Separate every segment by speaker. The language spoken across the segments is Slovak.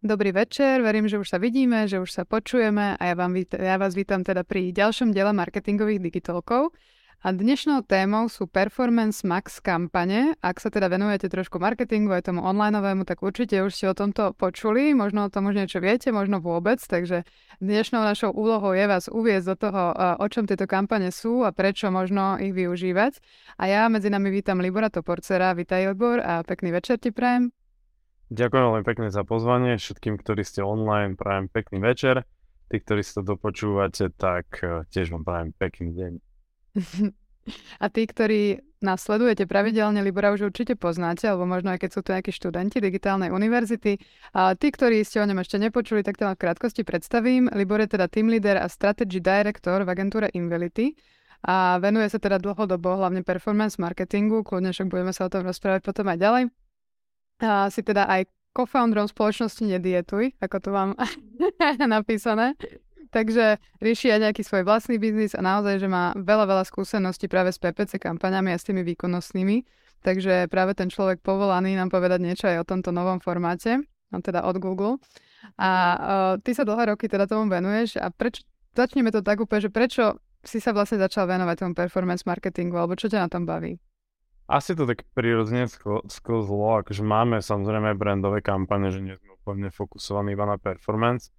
Speaker 1: Dobrý večer, verím, že už sa vidíme, že už sa počujeme a ja, vám, ja vás vítam teda pri ďalšom diele marketingových digitálkov. A dnešnou témou sú Performance Max kampane. Ak sa teda venujete trošku marketingu aj tomu onlineovému, tak určite už ste o tomto počuli, možno o tom už niečo viete, možno vôbec, takže dnešnou našou úlohou je vás uviezť do toho, o čom tieto kampane sú a prečo možno ich využívať. A ja medzi nami vítam Libora Toporcera, vítaj Libor a pekný večer ti prajem.
Speaker 2: Ďakujem veľmi pekne za pozvanie. Všetkým, ktorí ste online, prajem pekný večer. Tí, ktorí sa to dopočúvate, tak eh, tiež vám prajem pekný deň.
Speaker 1: A tí, ktorí nás sledujete pravidelne, Libora už určite poznáte, alebo možno aj keď sú tu nejakí študenti digitálnej univerzity. A tí, ktorí ste o ňom ešte nepočuli, tak to v krátkosti predstavím. Libor je teda team leader a strategy director v agentúre Invelity a venuje sa teda dlhodobo hlavne performance marketingu, kľudne však budeme sa o tom rozprávať potom aj ďalej a si teda aj co-founderom spoločnosti Nedietuj, ako to mám napísané. Takže rieši aj nejaký svoj vlastný biznis a naozaj, že má veľa, veľa skúseností práve s PPC kampaňami a s tými výkonnostnými. Takže práve ten človek povolaný nám povedať niečo aj o tomto novom formáte, no teda od Google. A uh, ty sa dlhé roky teda tomu venuješ a prečo, začneme to tak úplne, že prečo si sa vlastne začal venovať tomu performance marketingu, alebo čo ťa na tom baví?
Speaker 2: Asi to tak prirodzene sklzlo, akože máme samozrejme brandové kampane, že nie sme úplne fokusovaní iba na performance.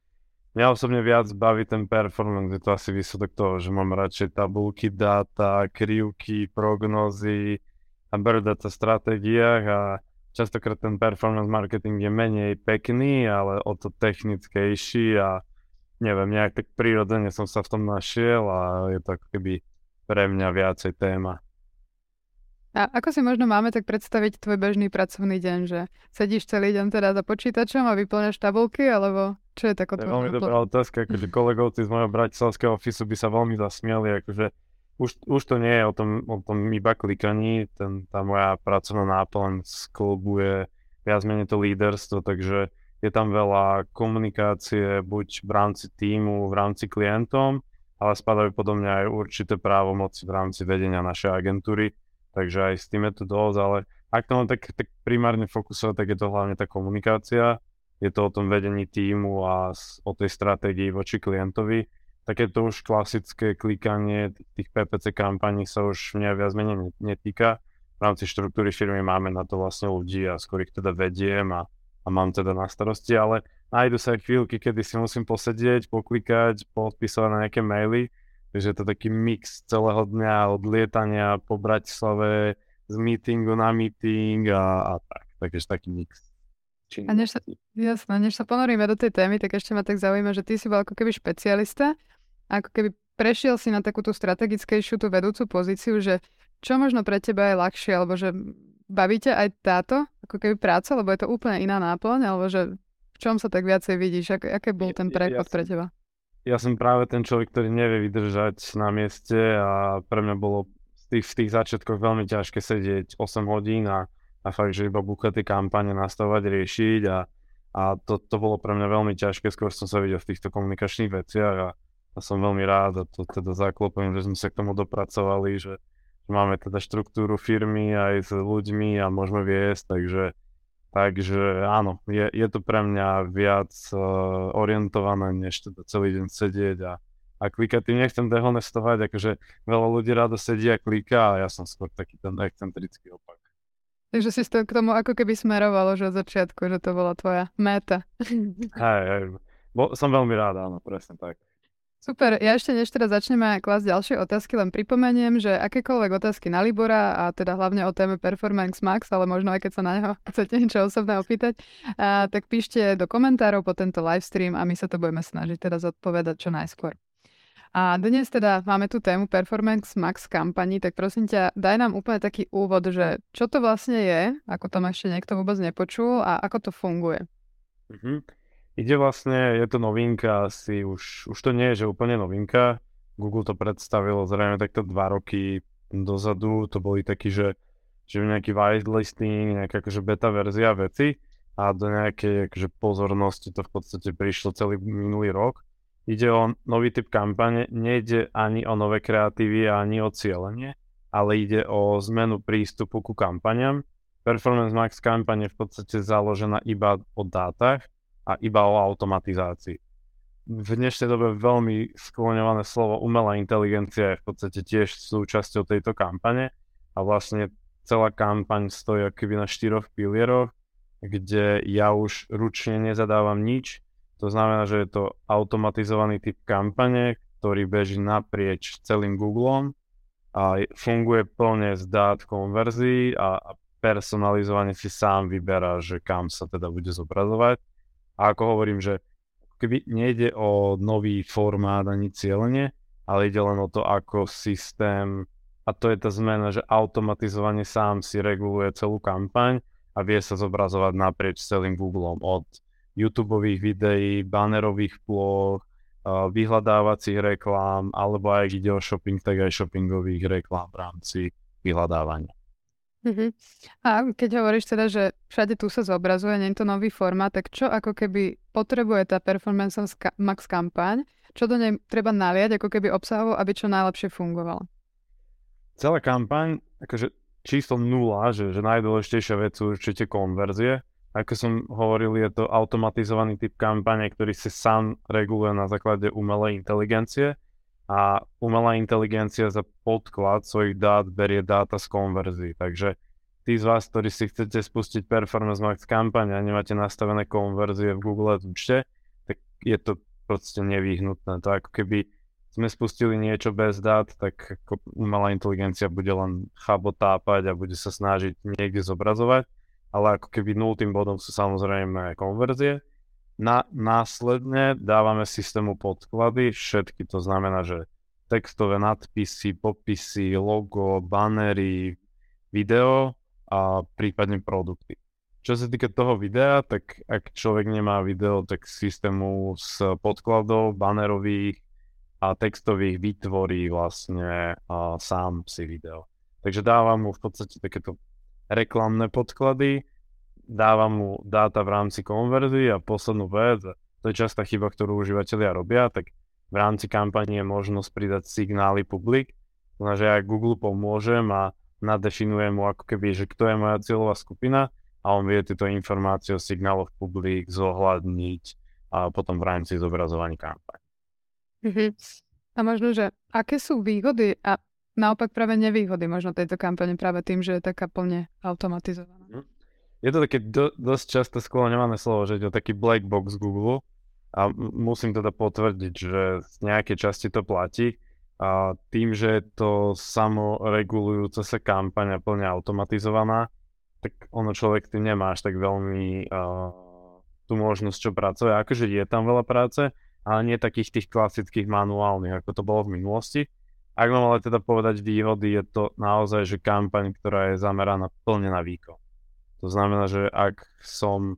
Speaker 2: Mňa osobne viac baví ten performance, je to asi výsledok toho, že mám radšej tabulky, dáta, krivky, prognozy a data stratégiách a častokrát ten performance marketing je menej pekný, ale o to technickejší a neviem, nejak tak prirodzene som sa v tom našiel a je to keby pre mňa viacej téma.
Speaker 1: A ako si možno máme tak predstaviť tvoj bežný pracovný deň, že sedíš celý deň teda za počítačom a vyplňaš tabulky, alebo čo je taká
Speaker 2: To je veľmi dobrá otázka, akože kolegovci z mojho bratislavského ofisu by sa veľmi zasmiali, akože už, už to nie je o tom, o tom iba klikaní, ten, tá moja pracovná náplň sklbuje viac menej to líderstvo, takže je tam veľa komunikácie, buď v rámci týmu, v rámci klientom, ale spadajú podobne aj určité právomoci v rámci vedenia našej agentúry takže aj s tým je to dosť, ale ak to mám tak, tak primárne fokusovať, tak je to hlavne tá komunikácia, je to o tom vedení týmu a o tej stratégii voči klientovi. Takéto už klasické klikanie tých PPC kampaní sa už mňa viac menej netýka. V rámci štruktúry firmy máme na to vlastne ľudí a skôr ich teda vediem a, a mám teda na starosti, ale nájdu sa aj chvíľky, kedy si musím posedieť, poklikať, podpísať na nejaké maily, Takže je to taký mix celého dňa od lietania po Bratislave z meetingu na meeting a, a tak. Takže taký mix.
Speaker 1: A než sa, jasné, než sa ponoríme do tej témy, tak ešte ma tak zaujíma, že ty si bol ako keby špecialista, ako keby prešiel si na takúto strategickejšiu tú vedúcu pozíciu, že čo možno pre teba je ľahšie, alebo že bavíte aj táto ako keby práca, lebo je to úplne iná náplň, alebo že v čom sa tak viacej vidíš, ak, aké bol ten prechod pre teba?
Speaker 2: Ja som práve ten človek, ktorý nevie vydržať na mieste a pre mňa bolo v tých, v tých začiatkoch veľmi ťažké sedieť 8 hodín a, a fakt, že iba buchať tie kampane nastavovať, riešiť a, a to, to bolo pre mňa veľmi ťažké, skôr som sa videl v týchto komunikačných veciach a, a som veľmi rád a to teda zaklopujem, že sme sa k tomu dopracovali, že máme teda štruktúru firmy aj s ľuďmi a môžeme viesť, takže Takže áno, je, je to pre mňa viac uh, orientované, než teda celý deň sedieť a, a klikať. Tým nechcem dehonestovať, akože veľa ľudí rado sedí a kliká a ja som skôr taký ten excentrický opak.
Speaker 1: Takže si to k tomu ako keby smerovalo, že od začiatku, že to bola tvoja méta.
Speaker 2: Hej, hej. Bo, som veľmi rád, áno, presne tak.
Speaker 1: Super, ja ešte než teda začneme klásť ďalšie otázky, len pripomeniem, že akékoľvek otázky na Libora a teda hlavne o téme Performance Max, ale možno aj keď sa na neho chcete niečo osobné opýtať, a, tak píšte do komentárov po tento livestream a my sa to budeme snažiť teda zodpovedať čo najskôr. A dnes teda máme tu tému Performance Max kampani, tak prosím ťa, daj nám úplne taký úvod, že čo to vlastne je, ako tam ešte niekto vôbec nepočul a ako to funguje.
Speaker 2: Mm-hmm. Ide vlastne, je to novinka asi, už, už to nie je, že úplne novinka. Google to predstavilo zrejme takto dva roky dozadu, to boli takí, že, že nejaký whitelisting, nejaká akože beta verzia veci a do nejakej akože pozornosti to v podstate prišlo celý minulý rok. Ide o nový typ kampane, nejde ani o nové kreatívy, ani o cieľenie, ale ide o zmenu prístupu ku kampaniam. Performance Max kampaň je v podstate založená iba o dátach, a iba o automatizácii. V dnešnej dobe veľmi skloňované slovo umelá inteligencia je v podstate tiež súčasťou tejto kampane a vlastne celá kampaň stojí akoby na štyroch pilieroch, kde ja už ručne nezadávam nič, to znamená, že je to automatizovaný typ kampane, ktorý beží naprieč celým Googlem a funguje plne z dát konverzii a personalizovane si sám vyberá, že kam sa teda bude zobrazovať. A ako hovorím, že keby nejde o nový formát ani cieľenie, ale ide len o to, ako systém, a to je tá zmena, že automatizovane sám si reguluje celú kampaň a vie sa zobrazovať naprieč celým Googlem od YouTube videí, banerových ploch, vyhľadávacích reklám, alebo ak ide o shopping, tak aj shoppingových reklám v rámci vyhľadávania.
Speaker 1: Uh-huh. A keď hovoríš teda, že všade tu sa zobrazuje, nie je to nový formát, tak čo ako keby potrebuje tá Performance Max kampaň, čo do nej treba naliať ako keby obsahovo, aby čo najlepšie fungovalo?
Speaker 2: Celá kampaň, akože číslo nula, že, že najdôležitejšia vec sú určite konverzie, ako som hovoril, je to automatizovaný typ kampane, ktorý si sám reguluje na základe umelej inteligencie a umelá inteligencia za podklad svojich dát berie dáta z konverzií. Takže tí z vás, ktorí si chcete spustiť Performance Max kampaň a nemáte nastavené konverzie v Google Ads tak je to proste nevyhnutné. To ako keby sme spustili niečo bez dát, tak umelá inteligencia bude len chabotápať a bude sa snažiť niekde zobrazovať ale ako keby nultým bodom sú samozrejme konverzie. Na, následne dávame systému podklady, všetky, to znamená, že textové nadpisy, popisy, logo, banery, video a prípadne produkty. Čo sa týka toho videa, tak ak človek nemá video, tak systému z podkladov, banerových a textových vytvorí vlastne a sám si video. Takže dávam mu v podstate takéto reklamné podklady, dáva mu dáta v rámci konverzií a poslednú vec, to je častá chyba, ktorú užívateľia robia, tak v rámci kampani je možnosť pridať signály publik, znamená, že ja Google pomôžem a nadefinujem mu ako keby, že kto je moja cieľová skupina a on vie tieto informácie o signáloch publik zohľadniť a potom v rámci zobrazovania kampaň.
Speaker 1: Mm-hmm. A možno, že aké sú výhody a naopak práve nevýhody možno tejto kampane práve tým, že je taká plne automatizovaná.
Speaker 2: Mhm. Je to také do, dosť často skloňované slovo, že je to taký black box Google a musím teda potvrdiť, že z nejakej časti to platí a tým, že je to samoregulujúca sa kampaň a plne automatizovaná, tak ono človek tým nemá až tak veľmi uh, tú možnosť čo pracovať. Akože je tam veľa práce, ale nie takých tých klasických manuálnych, ako to bolo v minulosti. Ak mám ale teda povedať výhody, je to naozaj, že kampaň, ktorá je zameraná plne na výkon. To znamená, že ak som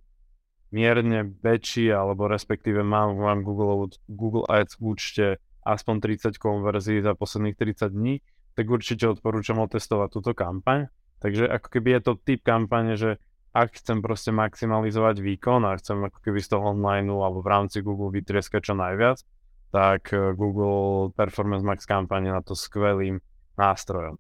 Speaker 2: mierne väčší, alebo respektíve mám v Google, Google Ads účte aspoň 30 konverzií za posledných 30 dní, tak určite odporúčam otestovať túto kampaň. Takže ako keby je to typ kampane, že ak chcem proste maximalizovať výkon a chcem ako keby z toho online alebo v rámci Google vytrieskať čo najviac, tak eh, Google Performance Max kampaň na to skvelým nástrojom.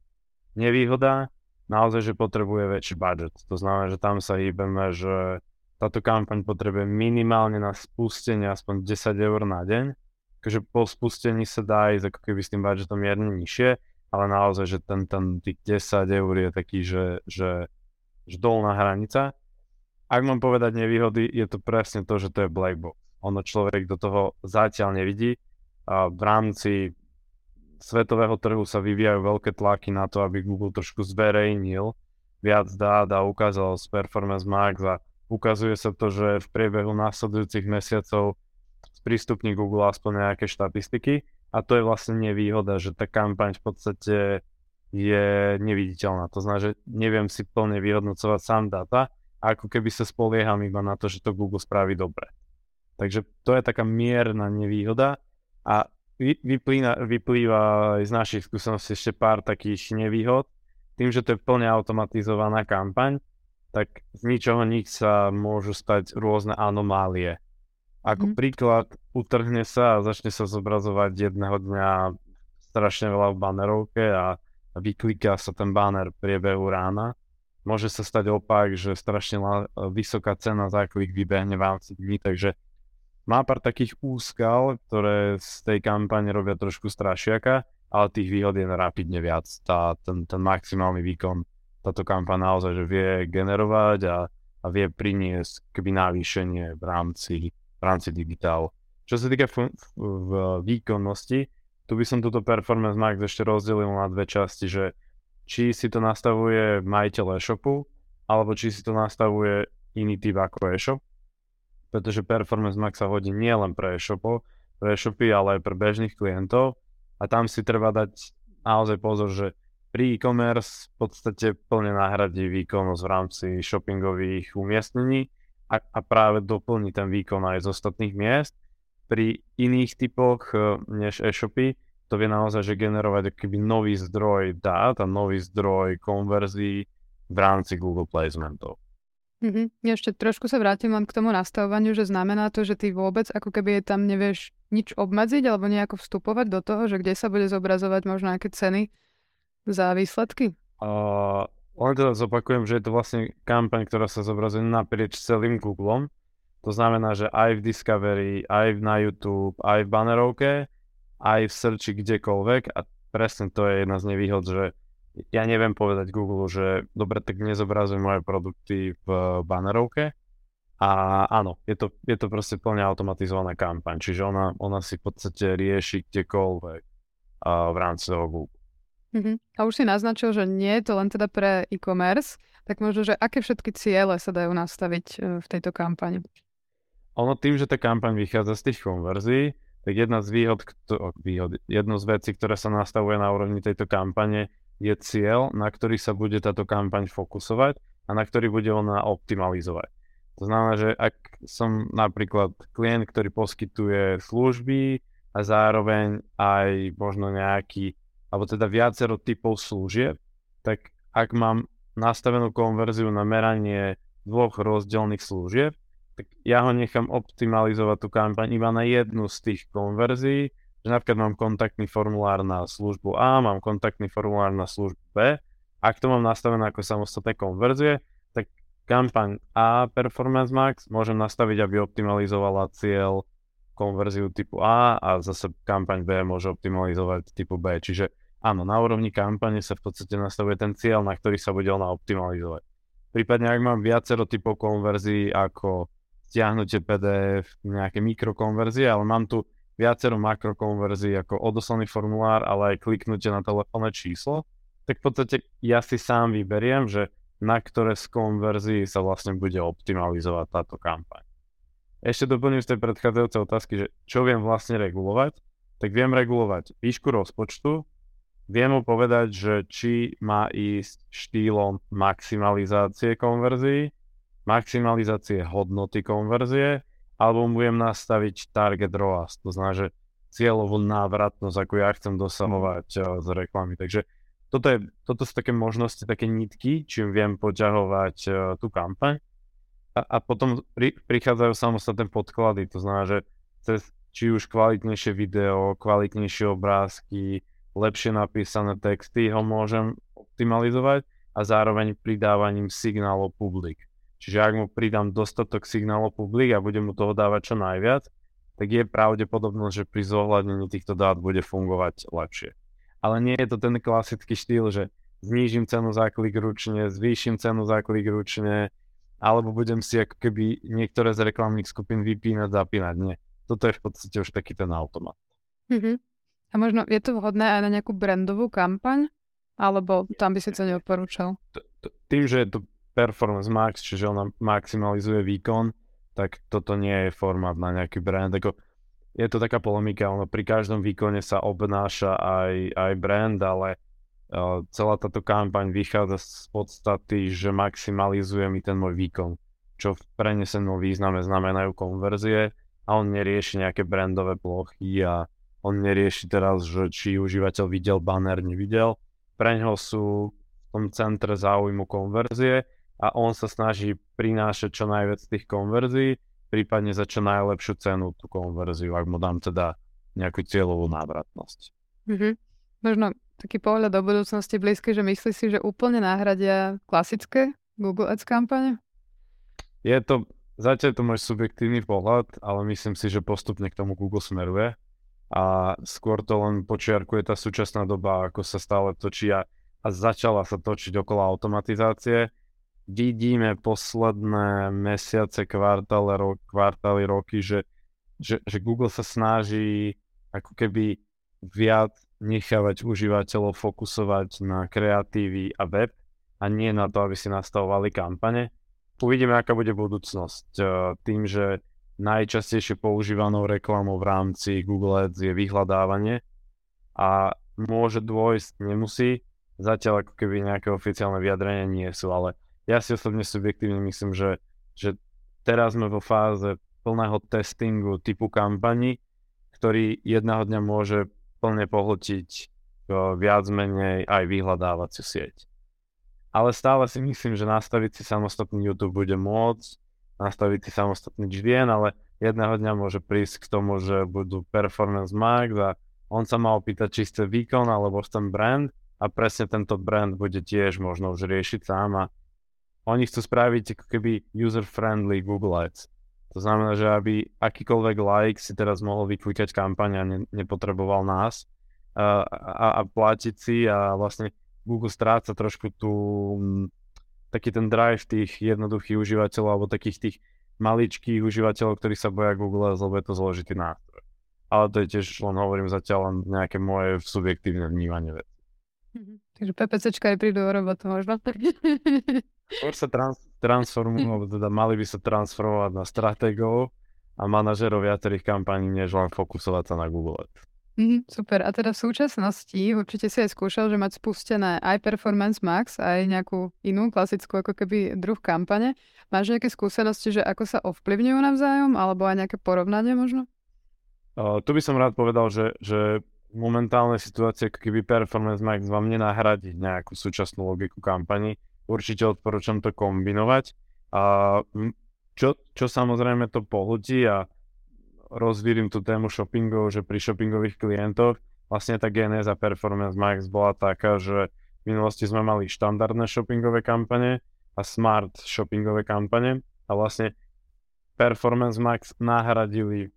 Speaker 2: Nevýhoda, naozaj, že potrebuje väčší budget. To znamená, že tam sa hýbeme, že táto kampaň potrebuje minimálne na spustenie aspoň 10 eur na deň. Takže po spustení sa dá ísť ako keby s tým budgetom mierne nižšie, ale naozaj, že ten, ten tých 10 eur je taký, že, že, že dolná hranica. Ak mám povedať nevýhody, je to presne to, že to je black box ono človek do toho zatiaľ nevidí. A v rámci svetového trhu sa vyvíjajú veľké tlaky na to, aby Google trošku zverejnil viac dát a ukázal z Performance Max a ukazuje sa to, že v priebehu následujúcich mesiacov sprístupní Google aspoň nejaké štatistiky a to je vlastne nevýhoda, že tá kampaň v podstate je neviditeľná. To znamená, že neviem si plne vyhodnocovať sám dáta, ako keby sa spolieham iba na to, že to Google spraví dobre. Takže to je taká mierna nevýhoda a vyplýva, vyplýva aj z našich skúseností ešte pár takých nevýhod. Tým, že to je plne automatizovaná kampaň, tak z ničoho nič sa môžu stať rôzne anomálie. Ako mm. príklad, utrhne sa a začne sa zobrazovať jedného dňa strašne veľa v banerovke a vykliká sa ten banner v priebehu rána môže sa stať opak, že strašne vysoká cena za klik vybehne v rámci dní, takže má pár takých úskal, ktoré z tej kampane robia trošku strašiaka, ale tých výhod je rapidne viac. Tá, ten, ten maximálny výkon táto kampaň naozaj že vie generovať a, a vie priniesť keby navýšenie v rámci, v rámci digitálu. Čo sa týka f- v výkonnosti, tu by som túto Performance Max ešte rozdelil na dve časti, že či si to nastavuje majiteľ e-shopu, alebo či si to nastavuje iný typ ako e-shop, pretože Performance Max sa hodí nielen pre e-shopov, pre e-shopy, ale aj pre bežných klientov a tam si treba dať naozaj pozor, že pri e-commerce v podstate plne nahradí výkonnosť v rámci shoppingových umiestnení a, a práve doplní ten výkon aj z ostatných miest pri iných typoch eh, než e-shopy to vie naozaj že generovať akýby nový zdroj dát a nový zdroj konverzií v rámci Google Placementov.
Speaker 1: Mm-hmm. Ešte trošku sa vrátim len k tomu nastavovaniu, že znamená to, že ty vôbec ako keby tam nevieš nič obmedziť alebo nejako vstupovať do toho, že kde sa bude zobrazovať možno aké ceny za výsledky?
Speaker 2: Uh, len teda zopakujem, že je to vlastne kampaň, ktorá sa zobrazuje naprieč celým Googlem to znamená, že aj v Discovery, aj na YouTube, aj v banerovke, aj v searchi kdekoľvek a presne to je jedna z nevýhod, že ja neviem povedať Google, že dobre, tak nezobrazujem moje produkty v banerovke a áno, je to, je to proste plne automatizovaná kampaň, čiže ona, ona si v podstate rieši kdekoľvek uh, v rámci toho Google.
Speaker 1: Uh-huh. A už si naznačil, že nie je to len teda pre e-commerce, tak možno, že aké všetky ciele sa dajú nastaviť uh, v tejto kampani?
Speaker 2: ono tým, že tá kampaň vychádza z tých konverzií, tak jedna z výhod, kto, výhod, jedno z vecí, ktoré sa nastavuje na úrovni tejto kampane, je cieľ, na ktorý sa bude táto kampaň fokusovať a na ktorý bude ona optimalizovať. To znamená, že ak som napríklad klient, ktorý poskytuje služby a zároveň aj možno nejaký, alebo teda viacero typov služieb, tak ak mám nastavenú konverziu na meranie dvoch rozdielných služieb, tak ja ho nechám optimalizovať tú kampaň iba na jednu z tých konverzií, že napríklad mám kontaktný formulár na službu A, mám kontaktný formulár na službu B, ak to mám nastavené ako samostatné konverzie, tak kampaň A Performance Max môžem nastaviť, aby optimalizovala cieľ konverziu typu A a zase kampaň B môže optimalizovať typu B. Čiže áno, na úrovni kampane sa v podstate nastavuje ten cieľ, na ktorý sa bude ona optimalizovať. Prípadne ak mám viacero typov konverzií ako stiahnutie PDF, nejaké mikrokonverzie, ale mám tu viacero makrokonverzií ako odoslaný formulár, ale aj kliknutie na telefónne číslo, tak v podstate ja si sám vyberiem, že na ktoré z konverzií sa vlastne bude optimalizovať táto kampaň. Ešte doplním z tej predchádzajúcej otázky, že čo viem vlastne regulovať, tak viem regulovať výšku rozpočtu, viem mu povedať, že či má ísť štýlom maximalizácie konverzií, maximalizácie hodnoty konverzie, alebo budem nastaviť target ROAS, to znamená, že cieľovú návratnosť, ako ja chcem dosahovať uh, z reklamy. Takže toto, je, toto sú také možnosti, také nitky, čím viem poťahovať uh, tú kampaň. A, a potom pri, prichádzajú samostatné podklady, to znamená, že cez či už kvalitnejšie video, kvalitnejšie obrázky, lepšie napísané texty ho môžem optimalizovať a zároveň pridávaním signálov publik. Čiže ak mu pridám dostatok signálov publik a budem mu toho dávať čo najviac, tak je pravdepodobnosť, že pri zohľadnení týchto dát bude fungovať lepšie. Ale nie je to ten klasický štýl, že znížim cenu za klik ručne, zvýšim cenu za klik ručne, alebo budem si ako keby niektoré z reklamných skupín vypínať, zapínať. Nie. Toto je v podstate už taký ten automat.
Speaker 1: Mm-hmm. A možno je to vhodné aj na nejakú brandovú kampaň? Alebo tam by si to neodporúčal?
Speaker 2: Tým, že je to Performance Max, čiže ona maximalizuje výkon, tak toto nie je formát na nejaký brand. Ako, je to taká polemika, ono pri každom výkone sa obnáša aj, aj brand, ale uh, celá táto kampaň vychádza z podstaty, že maximalizuje mi ten môj výkon, čo v prenesenom význame znamenajú konverzie a on nerieši nejaké brandové plochy a on nerieši teraz, že či užívateľ videl banner, nevidel. Pre neho sú v tom centre záujmu konverzie a on sa snaží prinášať čo najviac tých konverzií, prípadne za čo najlepšiu cenu tú konverziu, ak mu dám teda nejakú cieľovú návratnosť.
Speaker 1: Mm-hmm. Možno taký pohľad do budúcnosti blízky, že myslíš si, že úplne nahradia klasické Google Ads kampane?
Speaker 2: Je to, zatiaľ to môj subjektívny pohľad, ale myslím si, že postupne k tomu Google smeruje a skôr to len počiarkuje tá súčasná doba, ako sa stále točí a, a začala sa točiť okolo automatizácie. Vidíme posledné mesiace, kvartály, ro, kvartály roky, že, že, že Google sa snaží ako keby viac nechávať užívateľov fokusovať na kreatívy a web a nie na to, aby si nastavovali kampane. Uvidíme, aká bude budúcnosť. Tým, že najčastejšie používanou reklamou v rámci Google Ads je vyhľadávanie a môže dôjsť, nemusí, zatiaľ ako keby nejaké oficiálne vyjadrenia nie sú, ale ja si osobne subjektívne myslím, že, že teraz sme vo fáze plného testingu typu kampani, ktorý jedného dňa môže plne pohltiť viac menej aj vyhľadávaciu sieť. Ale stále si myslím, že nastaviť si samostatný YouTube bude môcť, nastaviť si samostatný GDN, ale jedného dňa môže prísť k tomu, že budú Performance Max a on sa má opýtať, či chce výkon alebo ten brand a presne tento brand bude tiež možno už riešiť sám a oni chcú spraviť ako keby user-friendly Google Ads. To znamená, že aby akýkoľvek like si teraz mohol vyklikať kampaň a ne, nepotreboval nás a, a, a platiť si a vlastne Google stráca trošku tú, taký ten drive tých jednoduchých užívateľov alebo takých tých maličkých užívateľov, ktorí sa boja Google, lebo je to zložitý nástroj. Ale to je tiež, len hovorím zatiaľ len nejaké moje subjektívne vnímanie veci.
Speaker 1: Mm-hmm. Takže PPCčka aj prídu o robotu možno.
Speaker 2: Skôr sa trans- transformujú, alebo teda mali by sa transformovať na stratégov a manažerov viacerých kampaní, než len fokusovať sa na Google Ads.
Speaker 1: Mm, super. A teda v súčasnosti určite si aj skúšal, že mať spustené aj Performance Max, aj nejakú inú klasickú ako keby druh kampane. Máš nejaké skúsenosti, že ako sa ovplyvňujú navzájom, alebo aj nejaké porovnanie možno?
Speaker 2: Uh, tu by som rád povedal, že, že momentálnej situácie, keby Performance Max vám nenahradí nejakú súčasnú logiku kampani, určite odporúčam to kombinovať. A čo, čo samozrejme to pohltí a rozvírim tú tému shoppingov, že pri shoppingových klientoch vlastne tá genéza Performance Max bola taká, že v minulosti sme mali štandardné shoppingové kampane a smart shoppingové kampane a vlastne Performance Max nahradili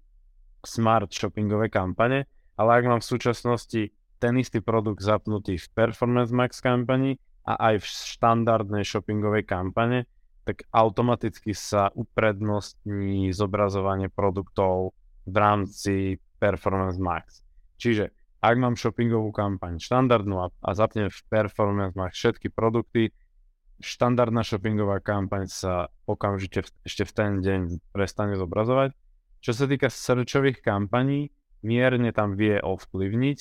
Speaker 2: smart shoppingové kampane, ale ak mám v súčasnosti ten istý produkt zapnutý v Performance Max kampani a aj v štandardnej shoppingovej kampane, tak automaticky sa uprednostní zobrazovanie produktov v rámci Performance Max. Čiže ak mám shoppingovú kampaň štandardnú a, a zapnem v Performance Max všetky produkty, štandardná shoppingová kampaň sa okamžite v, ešte v ten deň prestane zobrazovať. Čo sa týka searchových kampaní, mierne tam vie ovplyvniť,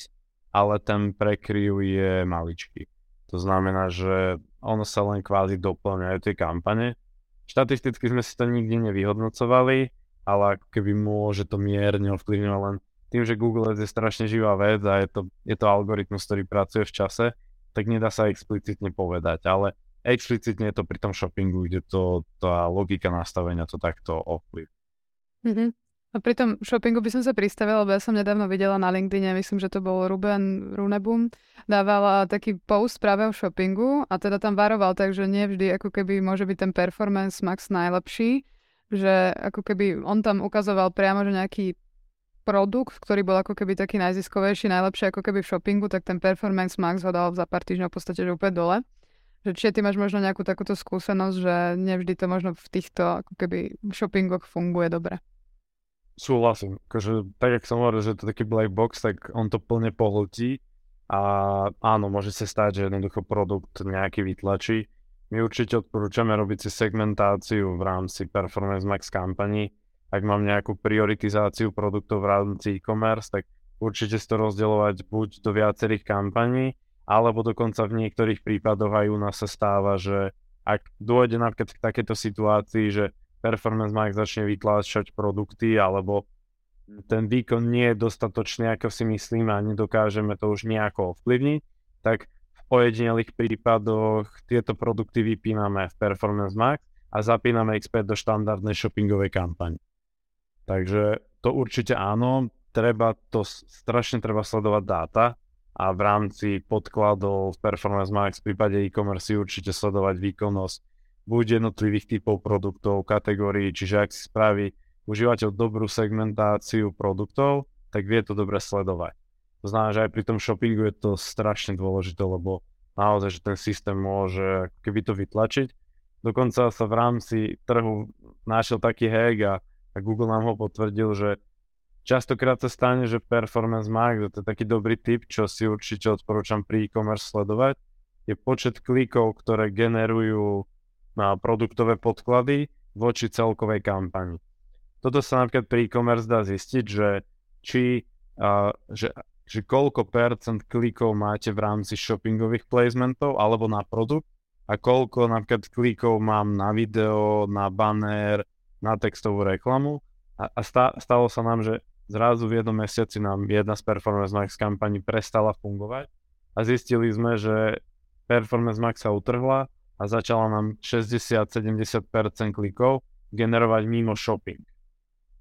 Speaker 2: ale ten prekryv je maličký. To znamená, že ono sa len kvázi doplňajú tie kampane. Štatisticky sme si to nikdy nevyhodnocovali, ale keby môže to mierne ovplyvňovať len tým, že Google Ads je strašne živá vec a je to, je to algoritmus, ktorý pracuje v čase, tak nedá sa explicitne povedať, ale explicitne je to pri tom shoppingu, kde to, tá logika nastavenia to takto ovplyv.
Speaker 1: Mm-hmm. A pri tom shoppingu by som sa pristavila, lebo ja som nedávno videla na LinkedIn, myslím, že to bol Ruben Runebum, dával taký post práve o shoppingu a teda tam varoval, takže nie vždy ako keby môže byť ten performance max najlepší, že ako keby on tam ukazoval priamo, že nejaký produkt, ktorý bol ako keby taký najziskovejší, najlepšie ako keby v shoppingu, tak ten performance max ho dal za pár týždňov v podstate že úplne dole. Že či ty máš možno nejakú takúto skúsenosť, že nevždy to možno v týchto ako keby shoppingoch funguje dobre.
Speaker 2: Súhlasím. Akože, tak, jak som hovoril, že to taký black box, tak on to plne pohltí a áno, môže sa stať, že jednoducho produkt nejaký vytlačí. My určite odporúčame robiť si segmentáciu v rámci Performance Max kampaní. Ak mám nejakú prioritizáciu produktov v rámci e-commerce, tak určite si to rozdielovať buď do viacerých kampaní, alebo dokonca v niektorých prípadoch aj u nás sa stáva, že ak dôjde napríklad k takéto situácii, že Performance Max začne vytláčať produkty alebo ten výkon nie je dostatočný, ako si myslíme a nedokážeme to už nejako ovplyvniť, tak v ojedinelých prípadoch tieto produkty vypíname v Performance Max a zapíname späť do štandardnej shoppingovej kampane. Takže to určite áno, treba to, strašne treba sledovať dáta a v rámci podkladov v Performance Max v prípade e-commerce určite sledovať výkonnosť buď jednotlivých typov produktov, kategórií, čiže ak si spraví užívateľ dobrú segmentáciu produktov, tak vie to dobre sledovať. To znamená, že aj pri tom shoppingu je to strašne dôležité, lebo naozaj, že ten systém môže keby to vytlačiť. Dokonca sa v rámci trhu našiel taký hack a, a Google nám ho potvrdil, že častokrát sa stane, že Performance Max, to je taký dobrý tip, čo si určite odporúčam pri e-commerce sledovať, je počet klikov, ktoré generujú na produktové podklady voči celkovej kampani. Toto sa napríklad pri e-commerce dá zistiť, že či, uh, že, že koľko percent klikov máte v rámci shoppingových placementov alebo na produkt a koľko napríklad klikov mám na video, na banner, na textovú reklamu. A, a stá, stalo sa nám, že zrazu v jednom mesiaci nám jedna z Performance Max kampaní prestala fungovať a zistili sme, že Performance Max sa utrhla a začala nám 60-70% klikov generovať mimo shopping.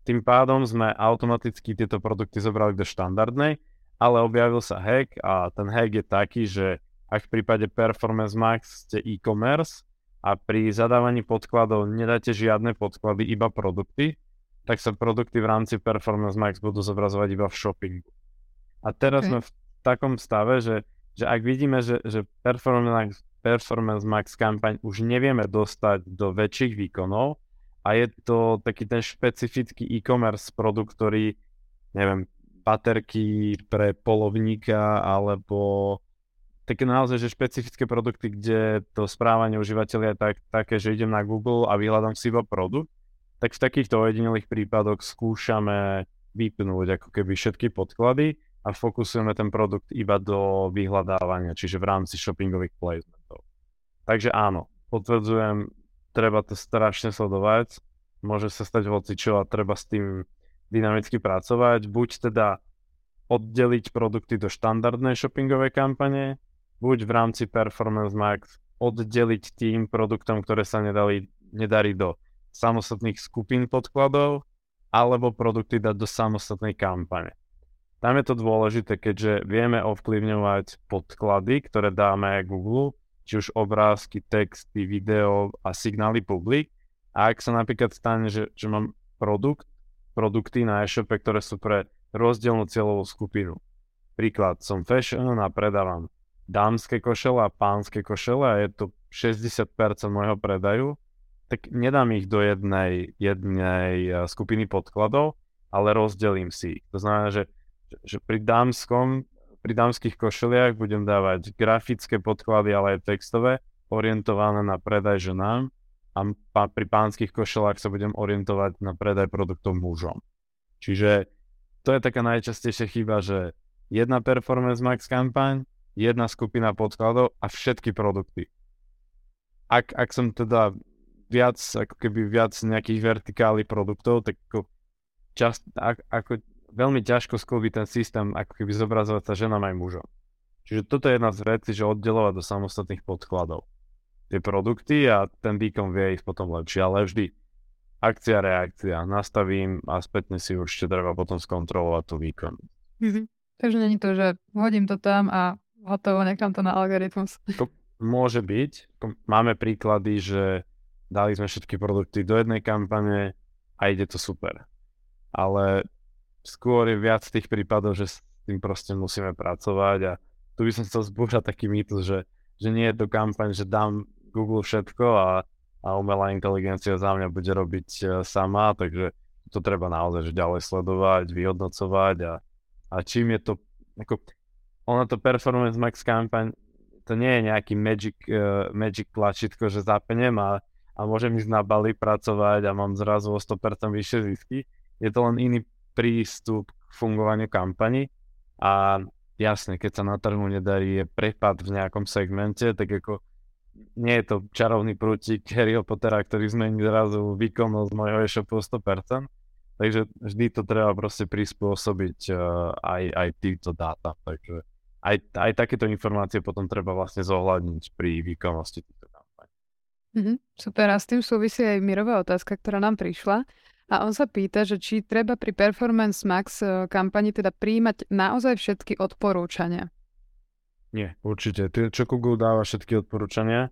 Speaker 2: Tým pádom sme automaticky tieto produkty zobrali do štandardnej, ale objavil sa hack a ten hack je taký, že ak v prípade Performance Max ste e-commerce a pri zadávaní podkladov nedáte žiadne podklady, iba produkty, tak sa produkty v rámci Performance Max budú zobrazovať iba v shoppingu. A teraz okay. sme v takom stave, že, že ak vidíme, že, že Performance Performance Max kampaň už nevieme dostať do väčších výkonov a je to taký ten špecifický e-commerce produkt, ktorý, neviem, baterky pre polovníka alebo také naozaj, že špecifické produkty, kde to správanie užívateľa je tak, také, že idem na Google a vyhľadám si iba produkt, tak v takýchto ojedinelých prípadoch skúšame vypnúť ako keby všetky podklady a fokusujeme ten produkt iba do vyhľadávania, čiže v rámci shoppingových placementov. Takže áno, potvrdzujem, treba to strašne sledovať, môže sa stať čo a treba s tým dynamicky pracovať, buď teda oddeliť produkty do štandardnej shoppingovej kampane, buď v rámci Performance Max oddeliť tým produktom, ktoré sa nedali, nedarí do samostatných skupín podkladov, alebo produkty dať do samostatnej kampane. Tam je to dôležité, keďže vieme ovplyvňovať podklady, ktoré dáme Google, či už obrázky, texty, video a signály publik. A ak sa napríklad stane, že, že mám produkt, produkty na e-shope, ktoré sú pre rozdielnú cieľovú skupinu. Príklad, som fashion a predávam dámske košele a pánske košele a je to 60% môjho predaju, tak nedám ich do jednej, jednej eh, skupiny podkladov, ale rozdelím si ich. To znamená, že že pri dámskom, pri dámskych košeliach budem dávať grafické podklady, ale aj textové, orientované na predaj ženám a pri pánskych košelách sa budem orientovať na predaj produktov mužom. Čiže to je taká najčastejšia chyba, že jedna Performance Max kampaň, jedna skupina podkladov a všetky produkty. Ak, ak som teda viac, ako keby viac nejakých vertikály produktov, tak ako, čas, ak, ako veľmi ťažko sklbiť ten systém, ako keby zobrazovať sa ženám aj mužom. Čiže toto je jedna z vecí, že oddelovať do samostatných podkladov tie produkty a ten výkon vie ich potom lepšie, ale vždy akcia, reakcia, nastavím a spätne si určite treba potom skontrolovať tú výkon.
Speaker 1: Mm-hmm. Takže není to, že hodím to tam a hotovo, nechám to na algoritmus.
Speaker 2: To môže byť. Máme príklady, že dali sme všetky produkty do jednej kampane a ide to super. Ale skôr je viac tých prípadov, že s tým proste musíme pracovať a tu by som chcel zbúšať taký mýtus, že, že nie je to kampaň, že dám Google všetko a, a umelá inteligencia za mňa bude robiť uh, sama, takže to treba naozaj že ďalej sledovať, vyhodnocovať a, a čím je to, ako, ona to Performance Max kampaň, to nie je nejaký magic, uh, magic tlačítko, že zapnem a, a môžem ísť na Bali pracovať a mám zrazu o 100% vyššie zisky. Je to len iný prístup k fungovaniu kampani a jasne, keď sa na trhu nedarí, je prepad v nejakom segmente, tak ako nie je to čarovný prútik Harryho Pottera, ktorý zmení zrazu výkonnosť mojho e-shopu 100%, takže vždy to treba proste prispôsobiť uh, aj, aj týmto dáta, takže aj, aj takéto informácie potom treba vlastne zohľadniť pri výkonnosti týchto kampaň.
Speaker 1: Mm-hmm, super, a s tým súvisí aj Mirová otázka, ktorá nám prišla. A on sa pýta, že či treba pri Performance Max eh, kampani teda príjmať naozaj všetky odporúčania.
Speaker 2: Nie, určite. Čo Google dáva všetky odporúčania,